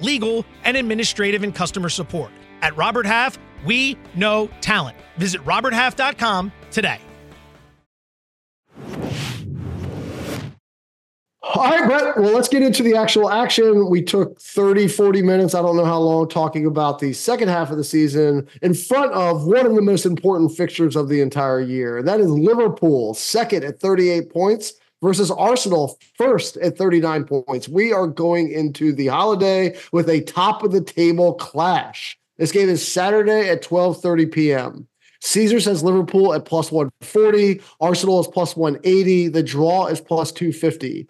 legal, and administrative and customer support. At Robert Half, we know talent. Visit RobertHalf.com today. All right, Brett. Well, let's get into the actual action. We took 30, 40 minutes, I don't know how long, talking about the second half of the season in front of one of the most important fixtures of the entire year. That is Liverpool, second at 38 points versus Arsenal, first at 39 points. We are going into the holiday with a top of the table clash. This game is Saturday at 12:30 p.m. Caesar says Liverpool at plus 140. Arsenal is plus 180. The draw is plus 250.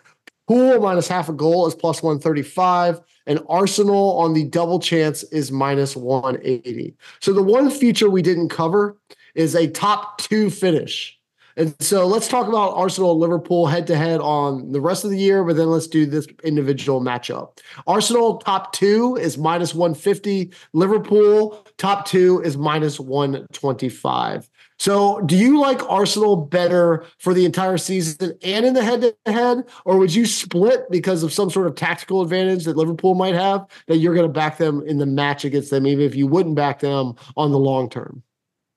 Pool minus half a goal is plus 135. And Arsenal on the double chance is minus 180. So the one feature we didn't cover is a top two finish. And so let's talk about Arsenal and Liverpool head to head on the rest of the year, but then let's do this individual matchup. Arsenal top two is minus 150. Liverpool top two is minus 125. So, do you like Arsenal better for the entire season and in the head to head, or would you split because of some sort of tactical advantage that Liverpool might have that you're going to back them in the match against them, even if you wouldn't back them on the long term?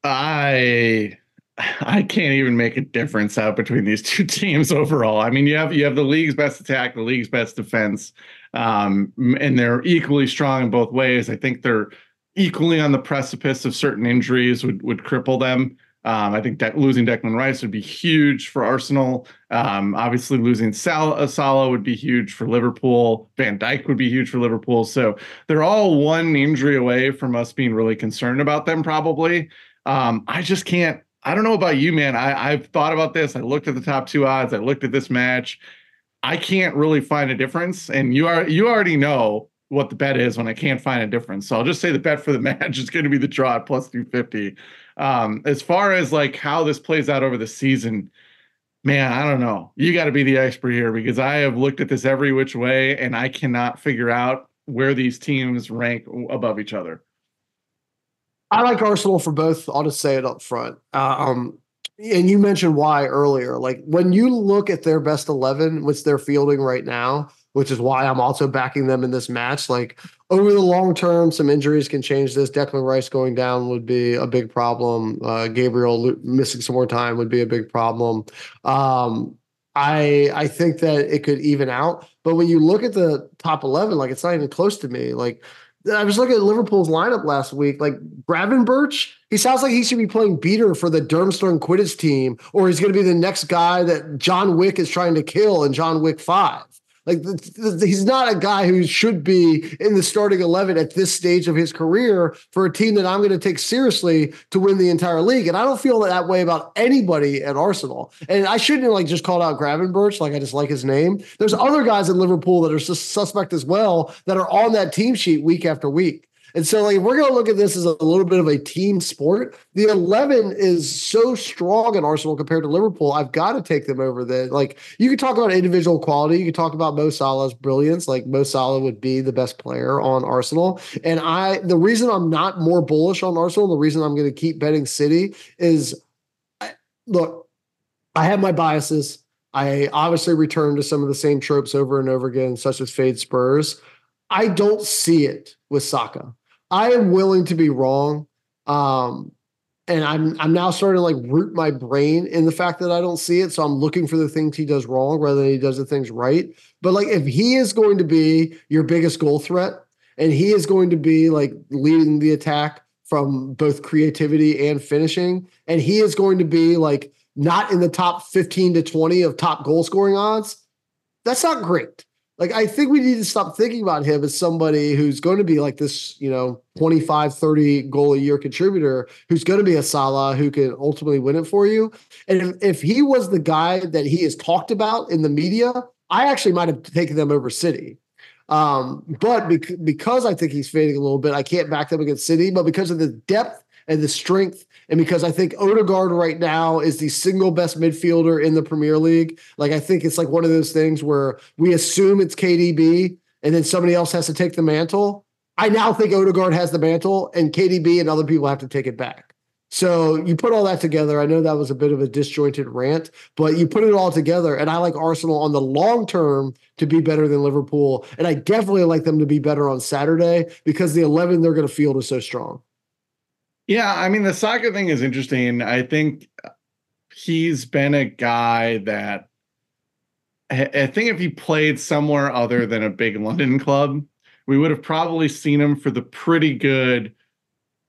I I can't even make a difference out between these two teams overall. I mean, you have you have the league's best attack, the league's best defense, um, and they're equally strong in both ways. I think they're equally on the precipice of certain injuries would would cripple them. Um, I think De- losing Declan Rice would be huge for Arsenal. Um, obviously, losing Sal- Salah would be huge for Liverpool. Van Dijk would be huge for Liverpool. So they're all one injury away from us being really concerned about them. Probably. Um, I just can't. I don't know about you, man. I, I've thought about this. I looked at the top two odds. I looked at this match. I can't really find a difference. And you are you already know what the bet is when I can't find a difference. So I'll just say the bet for the match is going to be the draw at plus 250. Um, as far as like how this plays out over the season, man, I don't know. You got to be the expert here because I have looked at this every which way and I cannot figure out where these teams rank above each other. I like Arsenal for both. I'll just say it up front. Um, and you mentioned why earlier. Like when you look at their best 11, which they're fielding right now, which is why I'm also backing them in this match. Like over the long term, some injuries can change this. Declan Rice going down would be a big problem. Uh, Gabriel missing some more time would be a big problem. Um, I I think that it could even out. But when you look at the top 11, like it's not even close to me. Like I was looking at Liverpool's lineup last week. Like Gravenberch, he sounds like he should be playing beater for the Durmstrang Quidditch team, or he's going to be the next guy that John Wick is trying to kill in John Wick 5. Like he's not a guy who should be in the starting 11 at this stage of his career for a team that I'm going to take seriously to win the entire league. And I don't feel that way about anybody at Arsenal. And I shouldn't like just called out Gravenberch, like I just like his name. There's other guys in Liverpool that are suspect as well that are on that team sheet week after week. And so, like, we're going to look at this as a little bit of a team sport. The 11 is so strong in Arsenal compared to Liverpool. I've got to take them over the, like, you could talk about individual quality. You could talk about Mo Salah's brilliance. Like, Mo Salah would be the best player on Arsenal. And I, the reason I'm not more bullish on Arsenal, the reason I'm going to keep betting City is, I, look, I have my biases. I obviously return to some of the same tropes over and over again, such as fade Spurs. I don't see it with Saka. I am willing to be wrong. Um, and I'm I'm now starting to like root my brain in the fact that I don't see it. So I'm looking for the things he does wrong rather than he does the things right. But like if he is going to be your biggest goal threat and he is going to be like leading the attack from both creativity and finishing, and he is going to be like not in the top 15 to 20 of top goal scoring odds, that's not great. Like, I think we need to stop thinking about him as somebody who's going to be like this, you know, 25, 30 goal a year contributor who's going to be a Salah who can ultimately win it for you. And if, if he was the guy that he is talked about in the media, I actually might have taken them over City. Um, but bec- because I think he's fading a little bit, I can't back them against City. But because of the depth and the strength and because I think Odegaard right now is the single best midfielder in the Premier League. Like I think it's like one of those things where we assume it's KDB and then somebody else has to take the mantle. I now think Odegaard has the mantle and KDB and other people have to take it back. So you put all that together. I know that was a bit of a disjointed rant, but you put it all together, and I like Arsenal on the long term to be better than Liverpool, and I definitely like them to be better on Saturday because the eleven they're going to field is so strong. Yeah, I mean the Saka thing is interesting. I think he's been a guy that I think if he played somewhere other than a big London club, we would have probably seen him for the pretty good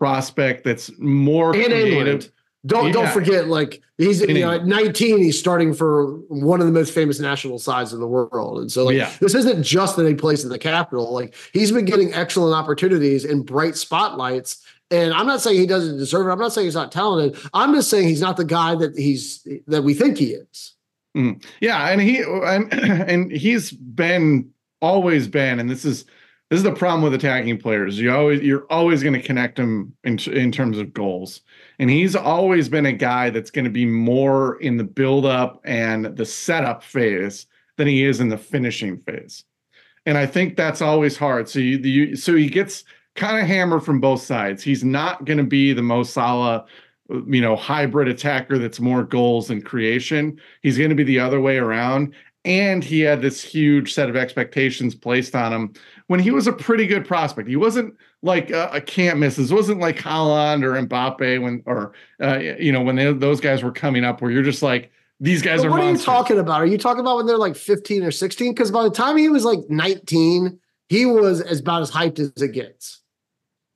prospect that's more and creative. England. Don't yeah. don't forget, like he's you know, at 19, he's starting for one of the most famous national sides in the world. And so like yeah. this isn't just that he plays in the capital. Like he's been getting excellent opportunities in bright spotlights and I'm not saying he doesn't deserve it. I'm not saying he's not talented. I'm just saying he's not the guy that he's that we think he is. Mm. Yeah, and he and, and he's been always been, and this is this is the problem with attacking players. You always you're always going to connect them in in terms of goals, and he's always been a guy that's going to be more in the build up and the setup phase than he is in the finishing phase. And I think that's always hard. So you, you so he gets kind of hammered from both sides. He's not going to be the Mo Salah, you know, hybrid attacker that's more goals than creation. He's going to be the other way around. And he had this huge set of expectations placed on him when he was a pretty good prospect. He wasn't like a, a can't miss. This wasn't like Haaland or Mbappe when, or uh, you know, when they, those guys were coming up, where you're just like, these guys but are. What monsters. are you talking about? Are you talking about when they're like 15 or 16? Because by the time he was like 19, he was as about as hyped as it gets.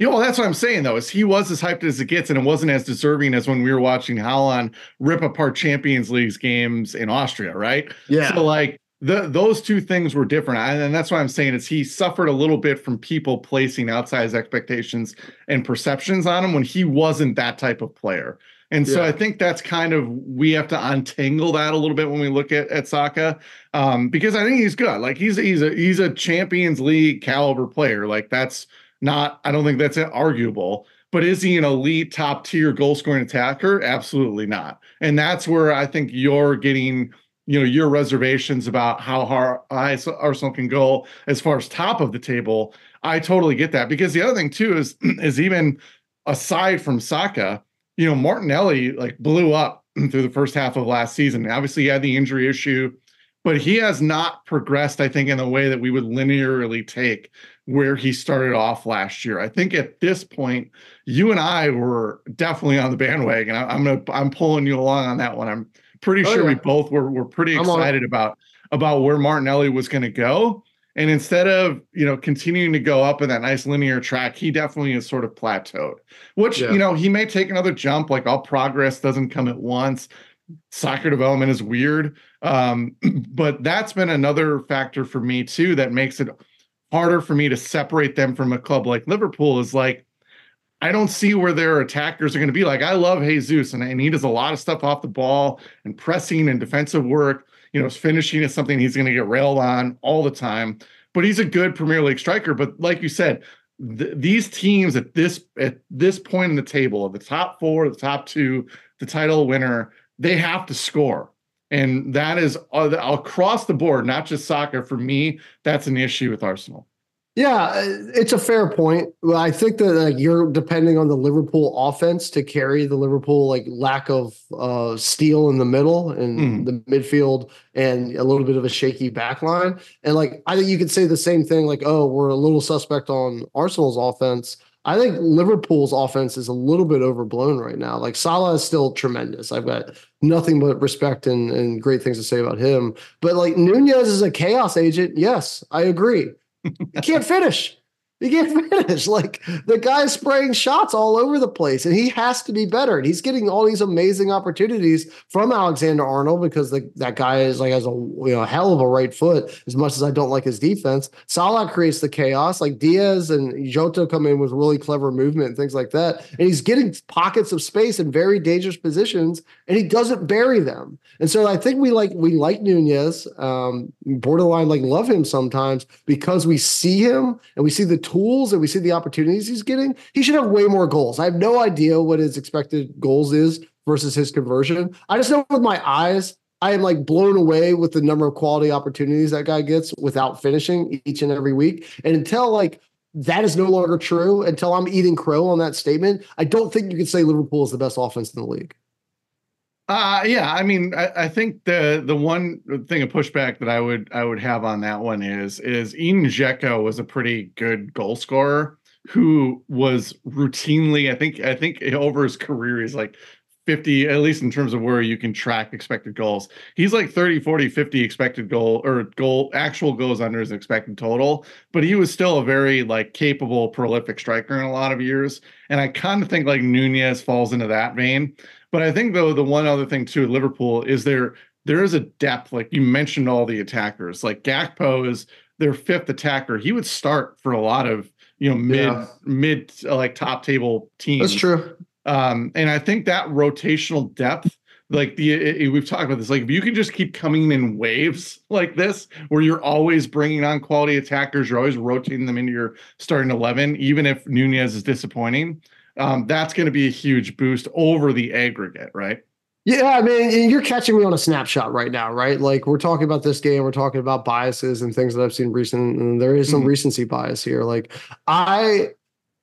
You know, that's what I'm saying though, is he was as hyped as it gets, and it wasn't as deserving as when we were watching Haaland rip apart Champions Leagues games in Austria, right? Yeah. So like the those two things were different. And that's why I'm saying is he suffered a little bit from people placing outsized expectations and perceptions on him when he wasn't that type of player. And so yeah. I think that's kind of we have to untangle that a little bit when we look at at Saka, um, because I think he's good. Like he's he's a he's a Champions League caliber player. Like that's not, I don't think that's arguable. But is he an elite top tier goal scoring attacker? Absolutely not. And that's where I think you're getting, you know, your reservations about how high Arsenal can go as far as top of the table. I totally get that because the other thing too is is even aside from Saka, you know, Martinelli like blew up through the first half of last season. Obviously, he had the injury issue, but he has not progressed, I think, in the way that we would linearly take where he started off last year. I think at this point, you and I were definitely on the bandwagon. I, am gonna I'm pulling you along on that one. I'm pretty oh, sure yeah. we both were were pretty excited about about where Martinelli was going to go. And instead of you know continuing to go up in that nice linear track, he definitely is sort of plateaued. Which yeah. you know he may take another jump. Like all progress doesn't come at once, soccer development is weird. Um, but that's been another factor for me too that makes it harder for me to separate them from a club like Liverpool is like I don't see where their attackers are going to be. Like I love Jesus and, and he does a lot of stuff off the ball and pressing and defensive work. You know, finishing is something he's going to get railed on all the time. But he's a good Premier League striker. But like you said, th- these teams at this at this point in the table, the top four, the top two, the title winner, they have to score. And that is uh, across the board, not just soccer. For me, that's an issue with Arsenal. Yeah, uh, it's a fair point. I think that like, you're depending on the Liverpool offense to carry the Liverpool like lack of uh, steel in the middle and mm. the midfield and a little bit of a shaky back line. And like I think you could say the same thing like, oh, we're a little suspect on Arsenal's offense. I think Liverpool's offense is a little bit overblown right now. Like Salah is still tremendous. I've got nothing but respect and, and great things to say about him. But like Nunez is a chaos agent. Yes, I agree. He can't finish. He can't finish. Like the guy's spraying shots all over the place, and he has to be better. And he's getting all these amazing opportunities from Alexander Arnold because the, that guy is like has a you know hell of a right foot. As much as I don't like his defense, Salah creates the chaos. Like Diaz and Jota come in with really clever movement and things like that, and he's getting pockets of space in very dangerous positions, and he doesn't bury them. And so I think we like we like Nunez, um, borderline like love him sometimes because we see him and we see the tools and we see the opportunities he's getting, he should have way more goals. I have no idea what his expected goals is versus his conversion. I just know with my eyes, I am like blown away with the number of quality opportunities that guy gets without finishing each and every week. And until like that is no longer true, until I'm eating crow on that statement, I don't think you can say Liverpool is the best offense in the league. Uh, yeah, I mean, I, I, think the the one thing of pushback that I would I would have on that one is is Edin Dzeko was a pretty good goal scorer who was routinely, I think, I think over his career, he's like 50 at least in terms of where you can track expected goals he's like 30 40 50 expected goal or goal actual goals under his expected total but he was still a very like capable prolific striker in a lot of years and i kind of think like nunez falls into that vein but I think though the one other thing too at Liverpool is there there is a depth. Like you mentioned, all the attackers. Like Gakpo is their fifth attacker. He would start for a lot of you know mid yeah. mid uh, like top table teams. That's true. Um, and I think that rotational depth, like the it, we've talked about this, like if you can just keep coming in waves like this, where you're always bringing on quality attackers, you're always rotating them into your starting eleven, even if Nunez is disappointing um, that's going to be a huge boost over the aggregate, right? Yeah, I mean, you're catching me on a snapshot right now, right? Like we're talking about this game, we're talking about biases and things that I've seen recent, and there is some mm-hmm. recency bias here. Like I,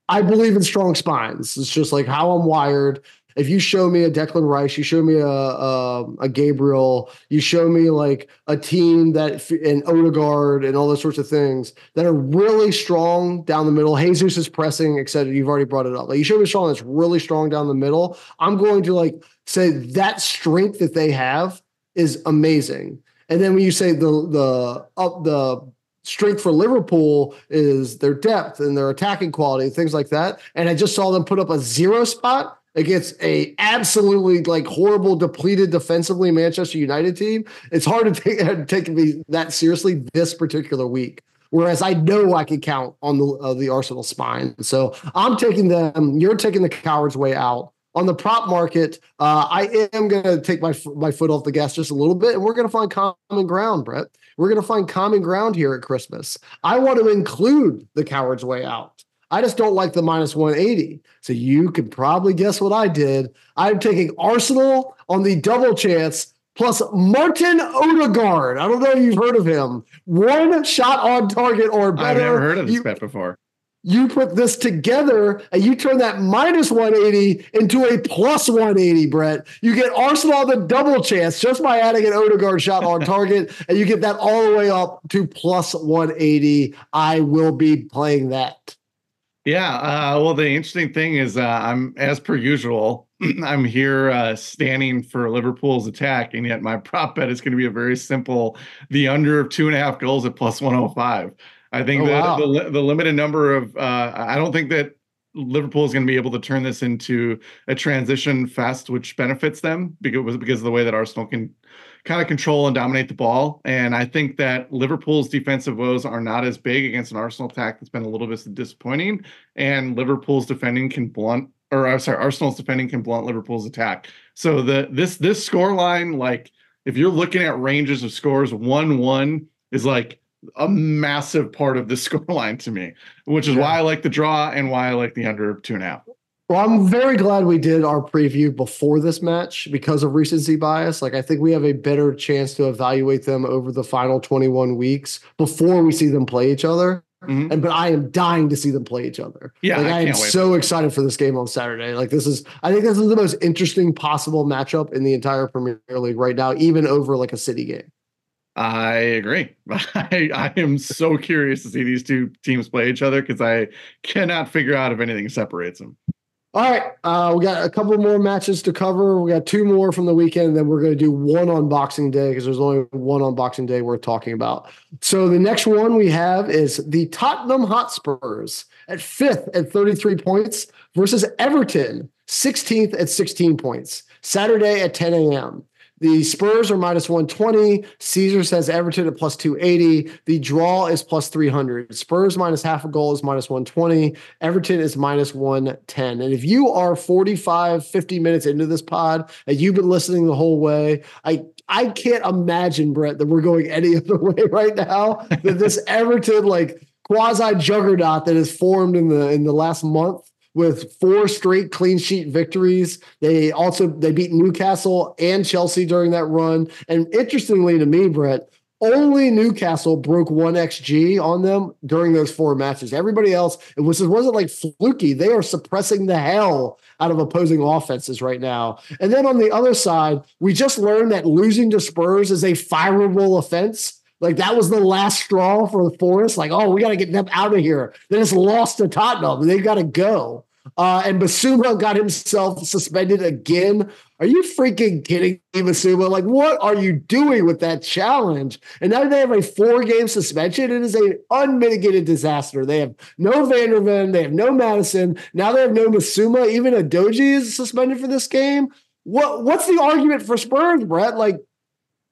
I believe in strong spines. It's just like how I'm wired if you show me a Declan Rice, you show me a, a, a Gabriel, you show me like a team that and Odegaard and all those sorts of things that are really strong down the middle. Jesus is pressing, etc. You've already brought it up. Like you show me a strong that's really strong down the middle. I'm going to like say that strength that they have is amazing. And then when you say the the up the strength for Liverpool is their depth and their attacking quality, things like that. And I just saw them put up a zero spot against a absolutely like horrible, depleted defensively Manchester United team, it's hard to take, take me that seriously this particular week. Whereas I know I can count on the uh, the Arsenal spine, so I'm taking them. You're taking the cowards way out on the prop market. Uh, I am going to take my my foot off the gas just a little bit, and we're going to find common ground, Brett. We're going to find common ground here at Christmas. I want to include the cowards way out. I just don't like the minus 180. So you can probably guess what I did. I'm taking Arsenal on the double chance plus Martin Odegaard. I don't know if you've heard of him. One shot on target or better. I've never heard of this you, bet before. You put this together and you turn that minus 180 into a plus 180, Brett. You get Arsenal the double chance just by adding an Odegaard shot on target, and you get that all the way up to plus 180. I will be playing that. Yeah. Uh, well, the interesting thing is, uh, I'm as per usual. I'm here uh, standing for Liverpool's attack, and yet my prop bet is going to be a very simple: the under of two and a half goals at plus 105. I think oh, that wow. the the limited number of uh, I don't think that Liverpool is going to be able to turn this into a transition fest, which benefits them because because of the way that Arsenal can kind of control and dominate the ball. And I think that Liverpool's defensive woes are not as big against an Arsenal attack that's been a little bit disappointing. And Liverpool's defending can blunt, or I'm sorry, Arsenal's defending can blunt Liverpool's attack. So the this this score line, like if you're looking at ranges of scores, one one is like a massive part of the score line to me, which is yeah. why I like the draw and why I like the under two and a half. Well, I'm very glad we did our preview before this match because of recency bias. Like, I think we have a better chance to evaluate them over the final 21 weeks before we see them play each other. Mm-hmm. And but I am dying to see them play each other. Yeah, like, I, I am so excited for this game on Saturday. Like this is, I think this is the most interesting possible matchup in the entire Premier League right now, even over like a City game. I agree. I, I am so curious to see these two teams play each other because I cannot figure out if anything separates them. All right, uh, we got a couple more matches to cover. We got two more from the weekend. Then we're going to do one on Boxing Day because there's only one on Boxing Day worth talking about. So the next one we have is the Tottenham Hotspurs at fifth at 33 points versus Everton 16th at 16 points. Saturday at 10 a.m. The Spurs are minus 120. Caesar says Everton at plus 280. The draw is plus 300. Spurs minus half a goal is minus 120. Everton is minus 110. And if you are 45, 50 minutes into this pod and you've been listening the whole way, I I can't imagine, Brett, that we're going any other way right now. that this Everton like quasi juggernaut that has formed in the in the last month with four straight clean sheet victories. They also they beat Newcastle and Chelsea during that run. And interestingly to me, Brett, only Newcastle broke one XG on them during those four matches. Everybody else, it was it wasn't like fluky. They are suppressing the hell out of opposing offenses right now. And then on the other side, we just learned that losing to Spurs is a fireable offense. Like that was the last straw for the Forest. Like, oh, we got to get them out of here. They just lost to Tottenham. They got to go. Uh, and Bissouma got himself suspended again. Are you freaking kidding me, Bissouma? Like, what are you doing with that challenge? And now they have a four-game suspension. It is an unmitigated disaster. They have no Van der Ven. They have no Maddison. Now they have no Bissouma. Even Udogie is suspended for this game. What What's the argument for Spurs, Brett? Like,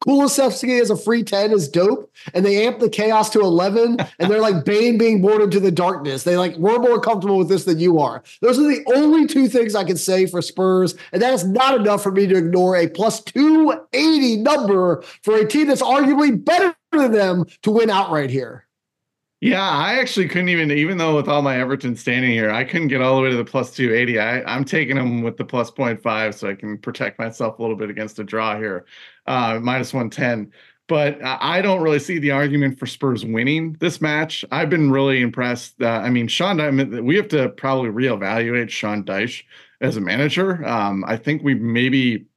Kulusevski as a free 10 is dope. And they amp the chaos to 11. And they're like Bane being born into the darkness. They like, we're more comfortable with this than you are. Those are the only two things I can say for Spurs. And that is not enough for me to ignore a plus 280 number for a team that's arguably better than them to win outright here. Yeah, I actually couldn't even, even though with all my Everton standing here, I couldn't get all the way to the plus 280. I, I'm taking them with the plus 0.5 so I can protect myself a little bit against a draw here, uh, minus 110. But I don't really see the argument for Spurs winning this match. I've been really impressed. Uh, I mean, Sean, I mean, we have to probably reevaluate Sean Dyche as a manager. Um, I think we maybe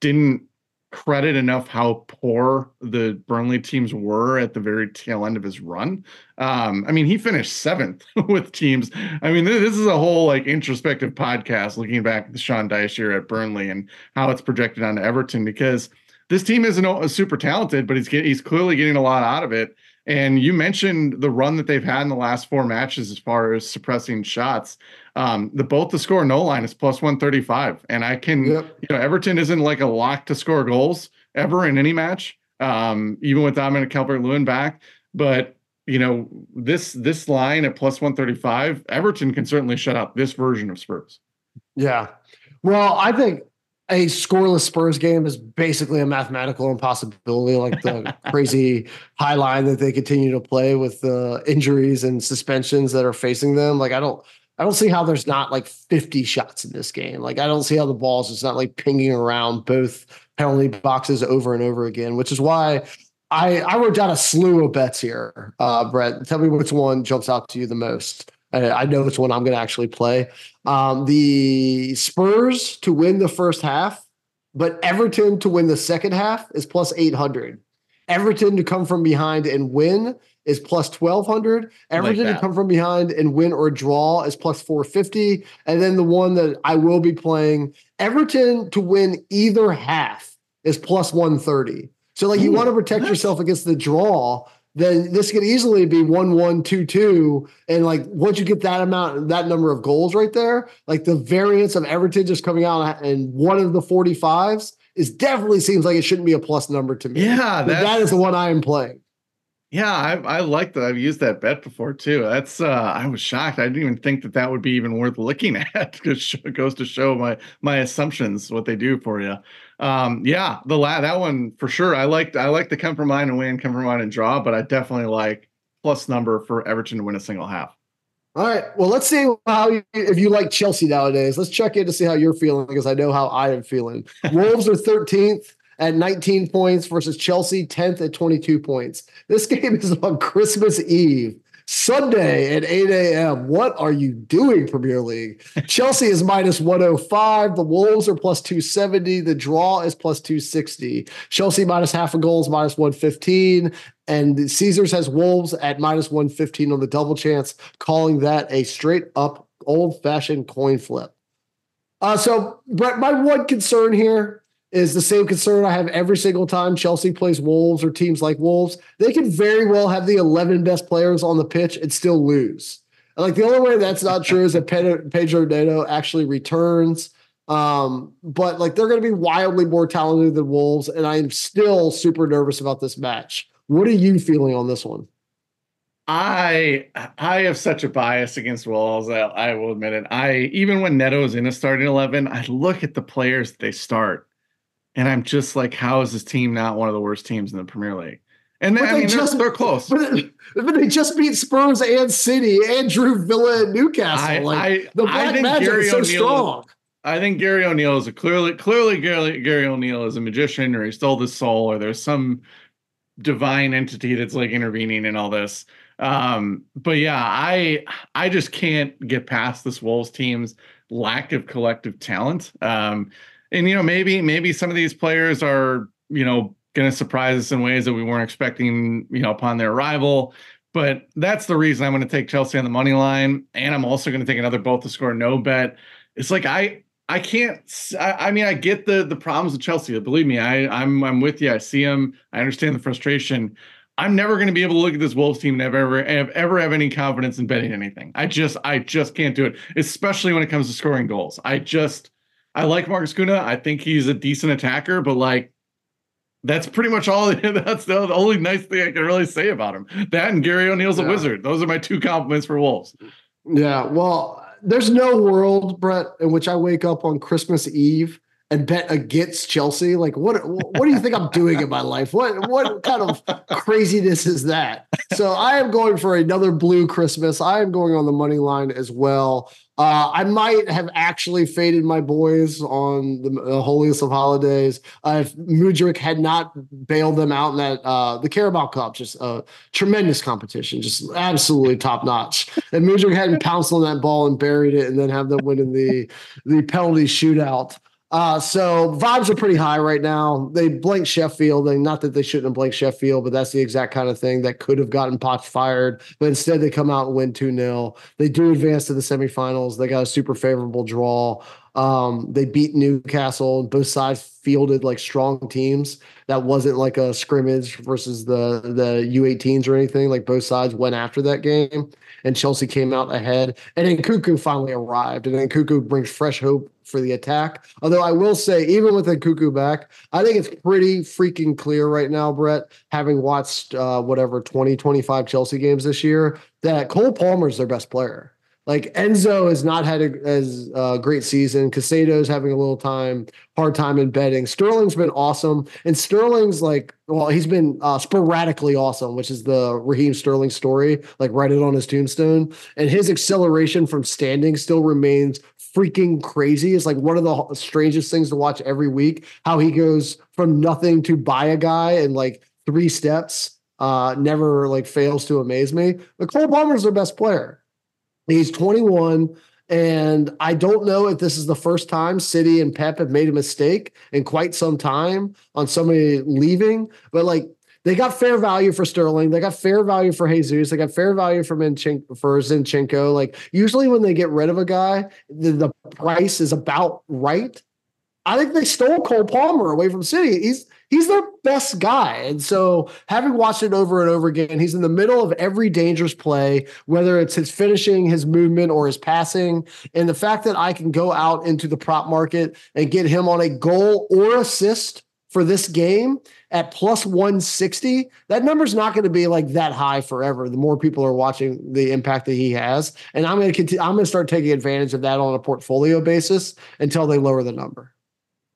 didn't credit enough how poor the Burnley teams were at the very tail end of his run. Um, I mean, he finished seventh with teams. I mean, this is a whole like introspective podcast looking back at the Sean Dyche year at Burnley and how it's projected on Everton because this team isn't super talented, but he's he's clearly getting a lot out of it. And you mentioned the run that they've had in the last four matches as far as suppressing shots. Um, the both the score no line is plus 135. And I can, yep. you know, Everton isn't like a lock to score goals ever in any match, um, even with Dominic Calvert Lewin back. But you know, this this line at plus 135, Everton can certainly shut out this version of Spurs. Yeah. Well, I think a scoreless Spurs game is basically a mathematical impossibility, like the crazy high line that they continue to play with the injuries and suspensions that are facing them. Like I don't, I don't see how there's not like 50 shots in this game. Like I don't see how the balls is not like pinging around both penalty boxes over and over again, which is why I I wrote down a slew of bets here. Uh, Brett, tell me which one jumps out to you the most. I know it's one I'm going to actually play. Um, the Spurs to win the first half, but Everton to win the second half is plus 800. Everton to come from behind and win is plus 1200. Everton like to come from behind and win or draw is plus 450. And then the one that I will be playing, Everton to win either half is plus 130. So, like, you want to protect yourself against the draw then this could easily be one one two two. And like once you get that amount, that number of goals right there, like the variance of Everton just coming out and one of the 45s is definitely seems like it shouldn't be a plus number to me. Yeah, that is the one I am playing. Yeah, I, I like that. I've used that bet before too. That's uh, I was shocked. I didn't even think that that would be even worth looking at because it goes to show my my assumptions what they do for you. Um, yeah, the la- that one for sure. I liked I like the come from mine and win, come from mine and draw, but I definitely like plus number for Everton to win a single half. All right. Well, let's see how you, if you like Chelsea nowadays. Let's check in to see how you're feeling because I know how I am feeling. Wolves are 13th at 19 points versus Chelsea 10th at 22 points. This game is on Christmas Eve. Sunday at 8 a.m. What are you doing, Premier League? Chelsea is minus 105. The Wolves are plus 270. The draw is plus 260. Chelsea minus half a goal is minus 115. And Caesars has Wolves at minus 115 on the double chance, calling that a straight up old fashioned coin flip. Uh, so, Brett, my one concern here is the same concern I have every single time Chelsea plays Wolves or teams like Wolves. They could very well have the 11 best players on the pitch and still lose. And like the only way that's not true is that Pedro Neto actually returns. Um, but like they're going to be wildly more talented than Wolves, and I'm still super nervous about this match. What are you feeling on this one? I I have such a bias against Wolves. I, I will admit it. I even when Neto is in a starting eleven, I look at the players they start and I'm just like, how is this team not one of the worst teams in the Premier League? And then, I mean, just, they're, they're close. But, but, they just beat Spurs and City and Drew Villa and Newcastle. I, like I, the Black Magic is so strong. I think Gary O'Neill is a clearly clearly Gary, Gary O'Neill is a magician or he stole the soul or there's some divine entity that's like intervening in all this. Um, but yeah, I I just can't get past this Wolves team's lack of collective talent. Um, and you know maybe maybe some of these players are you know going to surprise us in ways that we weren't expecting you know upon their arrival. But that's the reason i'm going to take chelsea on the money line. And i'm also going to take another both to score no bet. It's like i i can't I, mean i get the the problems with chelsea believe me i i'm i'm with you. I see them i understand the frustration. I'm never going to be able to look at this wolves team and have ever have ever have any confidence in betting anything. I just i just can't do it especially when it comes to scoring goals. I just I like Matheus Cunha. I think he's a decent attacker, but like that's pretty much all. That's the only nice thing I can really say about him. That and Gary O'Neill's yeah. a wizard. Those are my two compliments for Wolves. Yeah. Well, there's no world, Brett, in which I wake up on Christmas Eve and bet against Chelsea. Like, what? What do you think I'm doing in my life? What? What kind of craziness is that? So I am going for another blue Christmas. I am going on the money line as well. Uh, I might have actually faded my boys on the, holiest of holidays uh, if Mudryk had not bailed them out in that uh, the Carabao Cup, just a tremendous competition, just absolutely top notch. And Mudryk hadn't pounced on that ball and buried it, and then have them win in the the penalty shootout. Uh, so vibes are pretty high right now. They blank Sheffield, and not that they shouldn't have blanked Sheffield, but that's the exact kind of thing that could have gotten Poch fired. But instead, they come out and win 2 0. They do advance to the semifinals. They got a super favorable draw. Um, they beat Newcastle, and both sides fielded like strong teams. That wasn't like a scrimmage versus the the U18s or anything. Like both sides went after that game, and Chelsea came out ahead. And then Nkunku finally arrived, and then Nkunku brings fresh hope for the attack. Although I will say, even with Nkunku back, I think it's pretty freaking clear right now, Brett, having watched uh, whatever 20, 25 Chelsea games this year, that Cole Palmer is their best player. Like Enzo has not had a, as a great season. Caicedo's having a little time, hard time in betting. Sterling's been awesome, and Sterling's like, well, he's been uh, sporadically awesome, which is the Raheem Sterling story. Like, write it on his tombstone. And his acceleration from standing still remains freaking crazy. It's like one of the strangest things to watch every week. How he goes from nothing to buy a guy in like three steps. Uh, never like fails to amaze me. But Cole Palmer's their best player. He's 21. And I don't know if this is the first time City and Pep have made a mistake in quite some time on somebody leaving, but like they got fair value for Sterling. They got fair value for Jesus. They got fair value for Minchenko, for Zinchenko. Like usually when they get rid of a guy, the, the price is about right. I think they stole Cole Palmer away from City. He's he's their best guy. And so having watched it over and over again, he's in the middle of every dangerous play, whether it's his finishing, his movement, or his passing. And the fact that I can go out into the prop market and get him on a goal or assist for this game at plus 160, that number's not going to be like that high forever. The more people are watching the impact that he has. And I'm going to continue, I'm going to start taking advantage of that on a portfolio basis until they lower the number.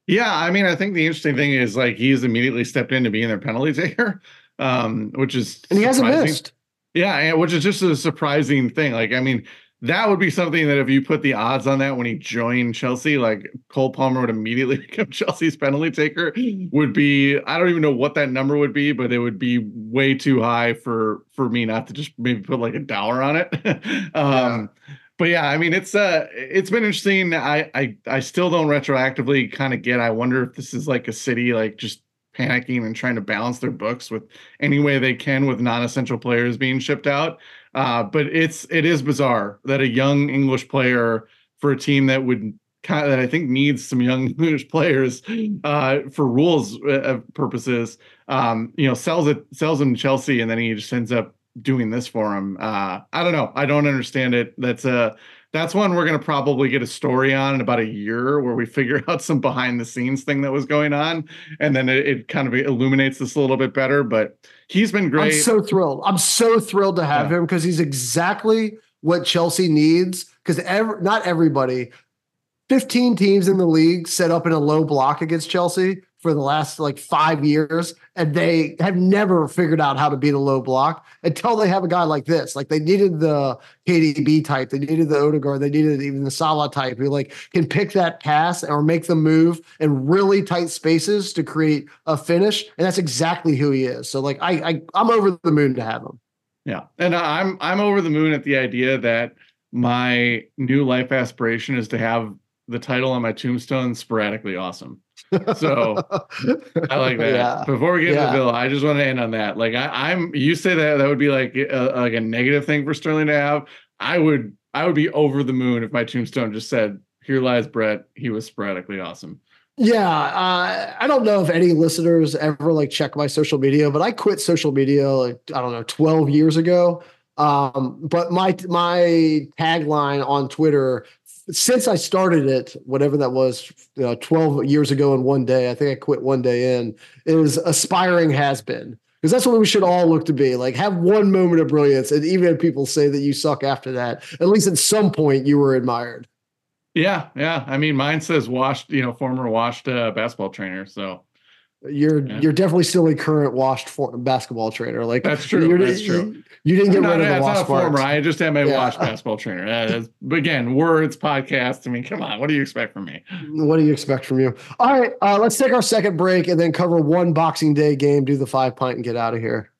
Yeah, I mean, I think the interesting thing is like he's immediately stepped in to being their penalty taker, um, which is and he hasn't missed. Yeah, which is just a surprising thing. Like, I mean, that would be something that if you put the odds on that when he joined Chelsea, like Cole Palmer would immediately become Chelsea's penalty taker, would be I don't even know what that number would be, but it would be way too high for for me not to just maybe put like a dollar on it. um, yeah but yeah, I mean, it's uh, it's been interesting. I I I still don't retroactively kind of get. I wonder if this is like a city like just panicking and trying to balance their books with any way they can with non-essential players being shipped out. Uh, but it's it is bizarre that a young English player for a team that would kind of, that I think needs some young English players uh, for rules uh, purposes. Um, you know, sells it sells him Chelsea, and then he just ends up doing this for him. Uh, I don't know. I don't understand it. That's a that's one we're going to probably get a story on in about a year where we figure out some behind the scenes thing that was going on and then it, it kind of illuminates this a little bit better but he's been great i'm so thrilled i'm so thrilled to have yeah. him because he's exactly what chelsea needs because ever not everybody 15 teams in the league set up in a low block against chelsea for the last like five years, and they have never figured out how to beat a low block until they have a guy like this. Like they needed the KDB type, they needed the Odegaard, they needed even the Salah type who like can pick that pass or make the move in really tight spaces to create a finish, and that's exactly who he is. So like I, I I'm over the moon to have him. Yeah, and I'm I'm over the moon at the idea that my new life aspiration is to have the title on my tombstone sporadically awesome. So I like that. Yeah. Before we get yeah. into the bill, I just want to end on that. Like I, am you say that that would be like a, like a negative thing for Sterling to have. I would I would be over the moon if my tombstone just said, "Here lies Brett. He was sporadically awesome." Yeah, uh, I don't know if any listeners ever like check my social media, but I quit social media like I don't know 12 years ago. Um, but my my tagline on Twitter since I started it, whatever that was, you know, 12 years ago in one day, I think I quit one day in, is aspiring has been. Because that's what we should all look to be. Like have one moment of brilliance. And even if people say that you suck after that, at least at some point you were admired. Yeah, yeah. I mean, mine says washed, you know, former washed uh, basketball trainer. So you're yeah. you're definitely still a current washed for, basketball trainer. Like that's true. That's true. You, you didn't get rid of the washed not a former. I just am a yeah. washed basketball trainer. Again, words, podcast. I mean, come on. What do you expect from me? What do you expect from you? All right, uh, let's take our second break and then cover one Boxing Day game, do the five pint, and get out of here.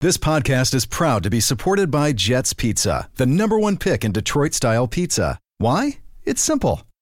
This podcast is proud to be supported by Jets Pizza, the number one pick in Detroit style pizza. Why? It's simple.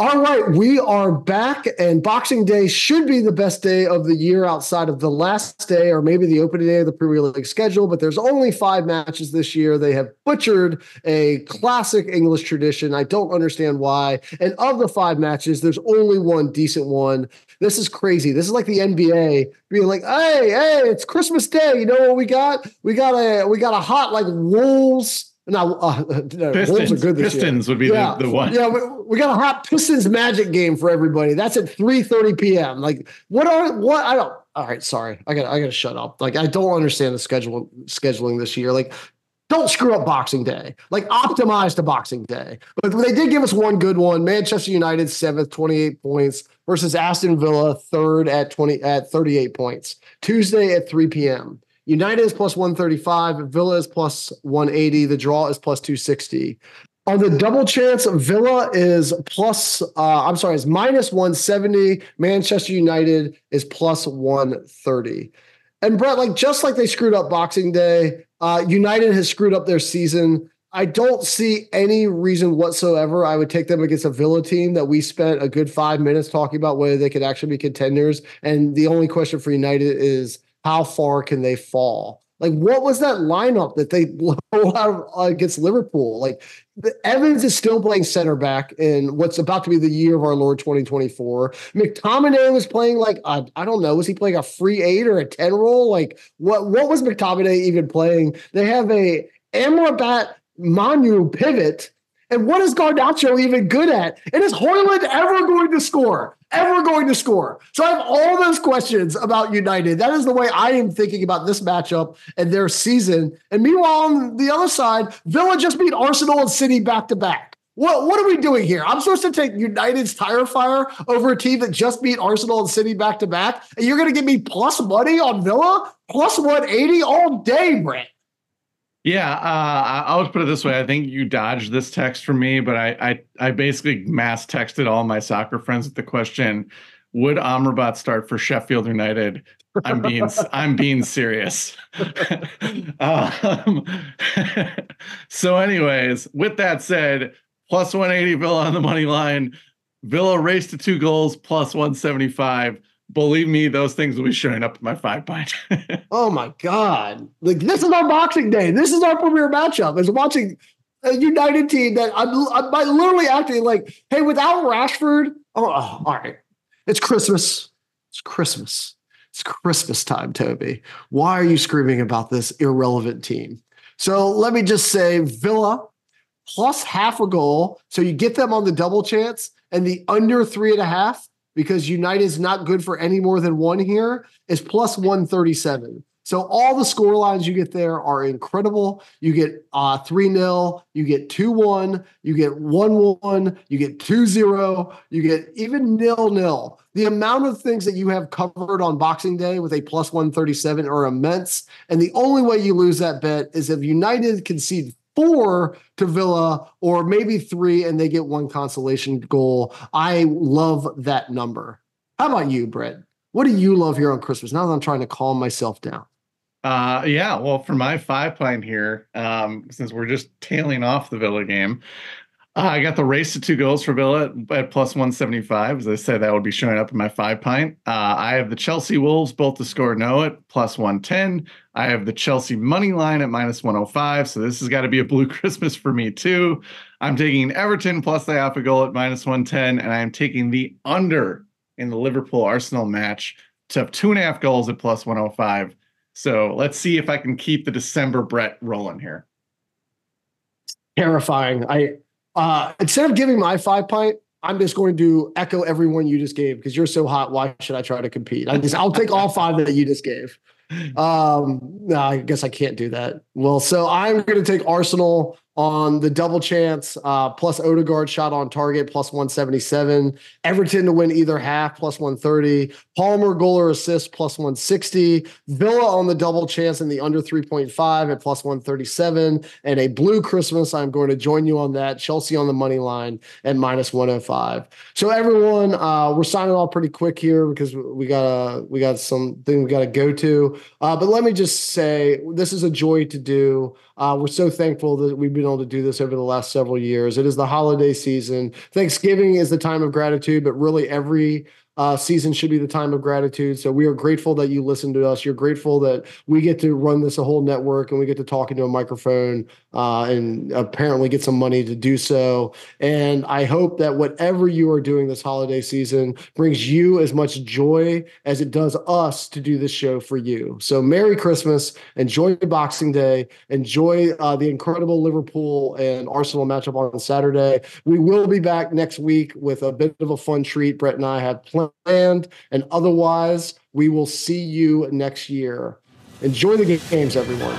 All right, we are back, and Boxing Day should be the best day of the year outside of the last day or maybe the opening day of the Premier League schedule. But there's only five matches this year. They have butchered a classic English tradition. I don't understand why. And of the five matches, there's only one decent one. This is crazy. This is like the NBA being like, "Hey, hey, it's Christmas Day. You know what we got? We got a we got a hot like Wolves Now, uh, no, Wolves are Pistons, good this year. Pistons would be Yeah. the, the one. Yeah, we, we got a hot Pistons Magic game for everybody. That's at 3:30 p.m. Like, what are what? I don't. All right, sorry. I got I got to shut up. Like, I don't understand the schedule scheduling this year. Like, don't screw up Boxing Day. Like, optimize the Boxing Day. But they did give us one good one. Manchester United seventh, 28 points versus Aston Villa third at 20 at 38 points. Tuesday at 3 p.m. United is plus 135. Villa is plus 180. The draw is plus 260. On the double chance, Villa is plus, uh, I'm sorry, is minus 170. Manchester United is plus 130. And Brett, like just like they screwed up Boxing Day, uh, United has screwed up their season. I don't see any reason whatsoever I would take them against a Villa team that we spent a good five minutes talking about whether they could actually be contenders. And the only question for United is how far can they fall? Like, what was that lineup that they blew out uh, against Liverpool? Like, the, Evans is still playing center back in what's about to be the year of our Lord 2024. McTominay was playing like I I don't know, was he playing a free eight or a ten role? Like, what what was McTominay even playing? They have a Amrabat Mainoo pivot. And what is Garnacho even good at? And is Højlund ever going to score? Ever going to score? So I have all those questions about United. That is the way I am thinking about this matchup and their season. And meanwhile, on the other side, Villa just beat Arsenal and City back to back. What, what are we doing here? I'm supposed to take United's tire fire over a team that just beat Arsenal and City back to back. And you're going to give me plus money on Villa? Plus 180 all day, Brett. Yeah, uh, I'll put it this way. I think you dodged this text from me, but I, I, I basically mass texted all my soccer friends with the question: Would Amrabat start for Sheffield United? I'm being, I'm being serious. um, so, anyways, with that said, plus 180 Villa on the money line. Villa race to two goals, plus 175. Believe me, those things will be showing up in my five pint. Oh my God. Like this is our boxing day. This is our premier matchup. Is watching a United team that I'm, I'm literally acting like, hey, without Rashford, oh, oh, all right. It's Christmas. It's Christmas. It's Christmas time, Toby. Why are you screaming about this irrelevant team? So let me just say Villa plus half a goal. So you get them on the double chance and the under three and a half because United is not good for any more than one here is plus 137. So all the score lines you get there are incredible. You get uh 3-0, you get 2-1, you get 1-1, you get 2-0, you get even nil-nil. The amount of things that you have covered on Boxing Day with a plus 137 are immense. And the only way you lose that bet is if United concede four to Villa or maybe three and they get one consolation goal. I love that number. How about you, Brett? What do you love here on Christmas? Now that I'm trying to calm myself down. Uh, yeah. Well, for my five pint here, um, since we're just tailing off the Villa game, uh, I got the race to two goals for Villa at, plus 175. As I said, that would be showing up in my five pint. Uh, I have the Chelsea Wolves both to score no at plus 110. I have the Chelsea money line at minus 105. So this has got to be a blue Christmas for me too. I'm taking Everton plus the half a goal at minus 110, and I am taking the under in the Liverpool Arsenal match to two and a half goals at plus 105. So let's see if I can keep the December Brett rolling here. Terrifying. I uh instead of giving my five pint, I'm just going to echo everyone you just gave because you're so hot. Why should I try to compete? I just I'll take all five that you just gave. Um, no, I guess I can't do that. Well, so I'm going to take Arsenal on the double chance, uh, plus Odegaard shot on target, plus 177. Everton to win either half, plus 130. Palmer goal or assist, plus 160. Villa on the double chance and the under 3.5 at plus 137. And a blue Christmas, I'm going to join you on that. Chelsea on the money line at minus 105. So everyone, uh, we're signing off pretty quick here because we got a we got something we got to go to. Uh, but let me just say, this is a joy to do. Uh, we're so thankful that we've been able to do this over the last several years. It is the holiday season. Thanksgiving is the time of gratitude, but really every uh, season should be the time of gratitude. So we are grateful that you listen to us. You're grateful that we get to run this a whole network and we get to talk into a microphone uh, and apparently get some money to do so. And I hope that whatever you are doing this holiday season brings you as much joy as it does us to do this show for you. So Merry Christmas. Enjoy Boxing Day. Enjoy uh, the incredible Liverpool and Arsenal matchup on Saturday. We will be back next week with a bit of a fun treat. Brett and I have planned planned. And otherwise, we will see you next year. Enjoy the games, everyone.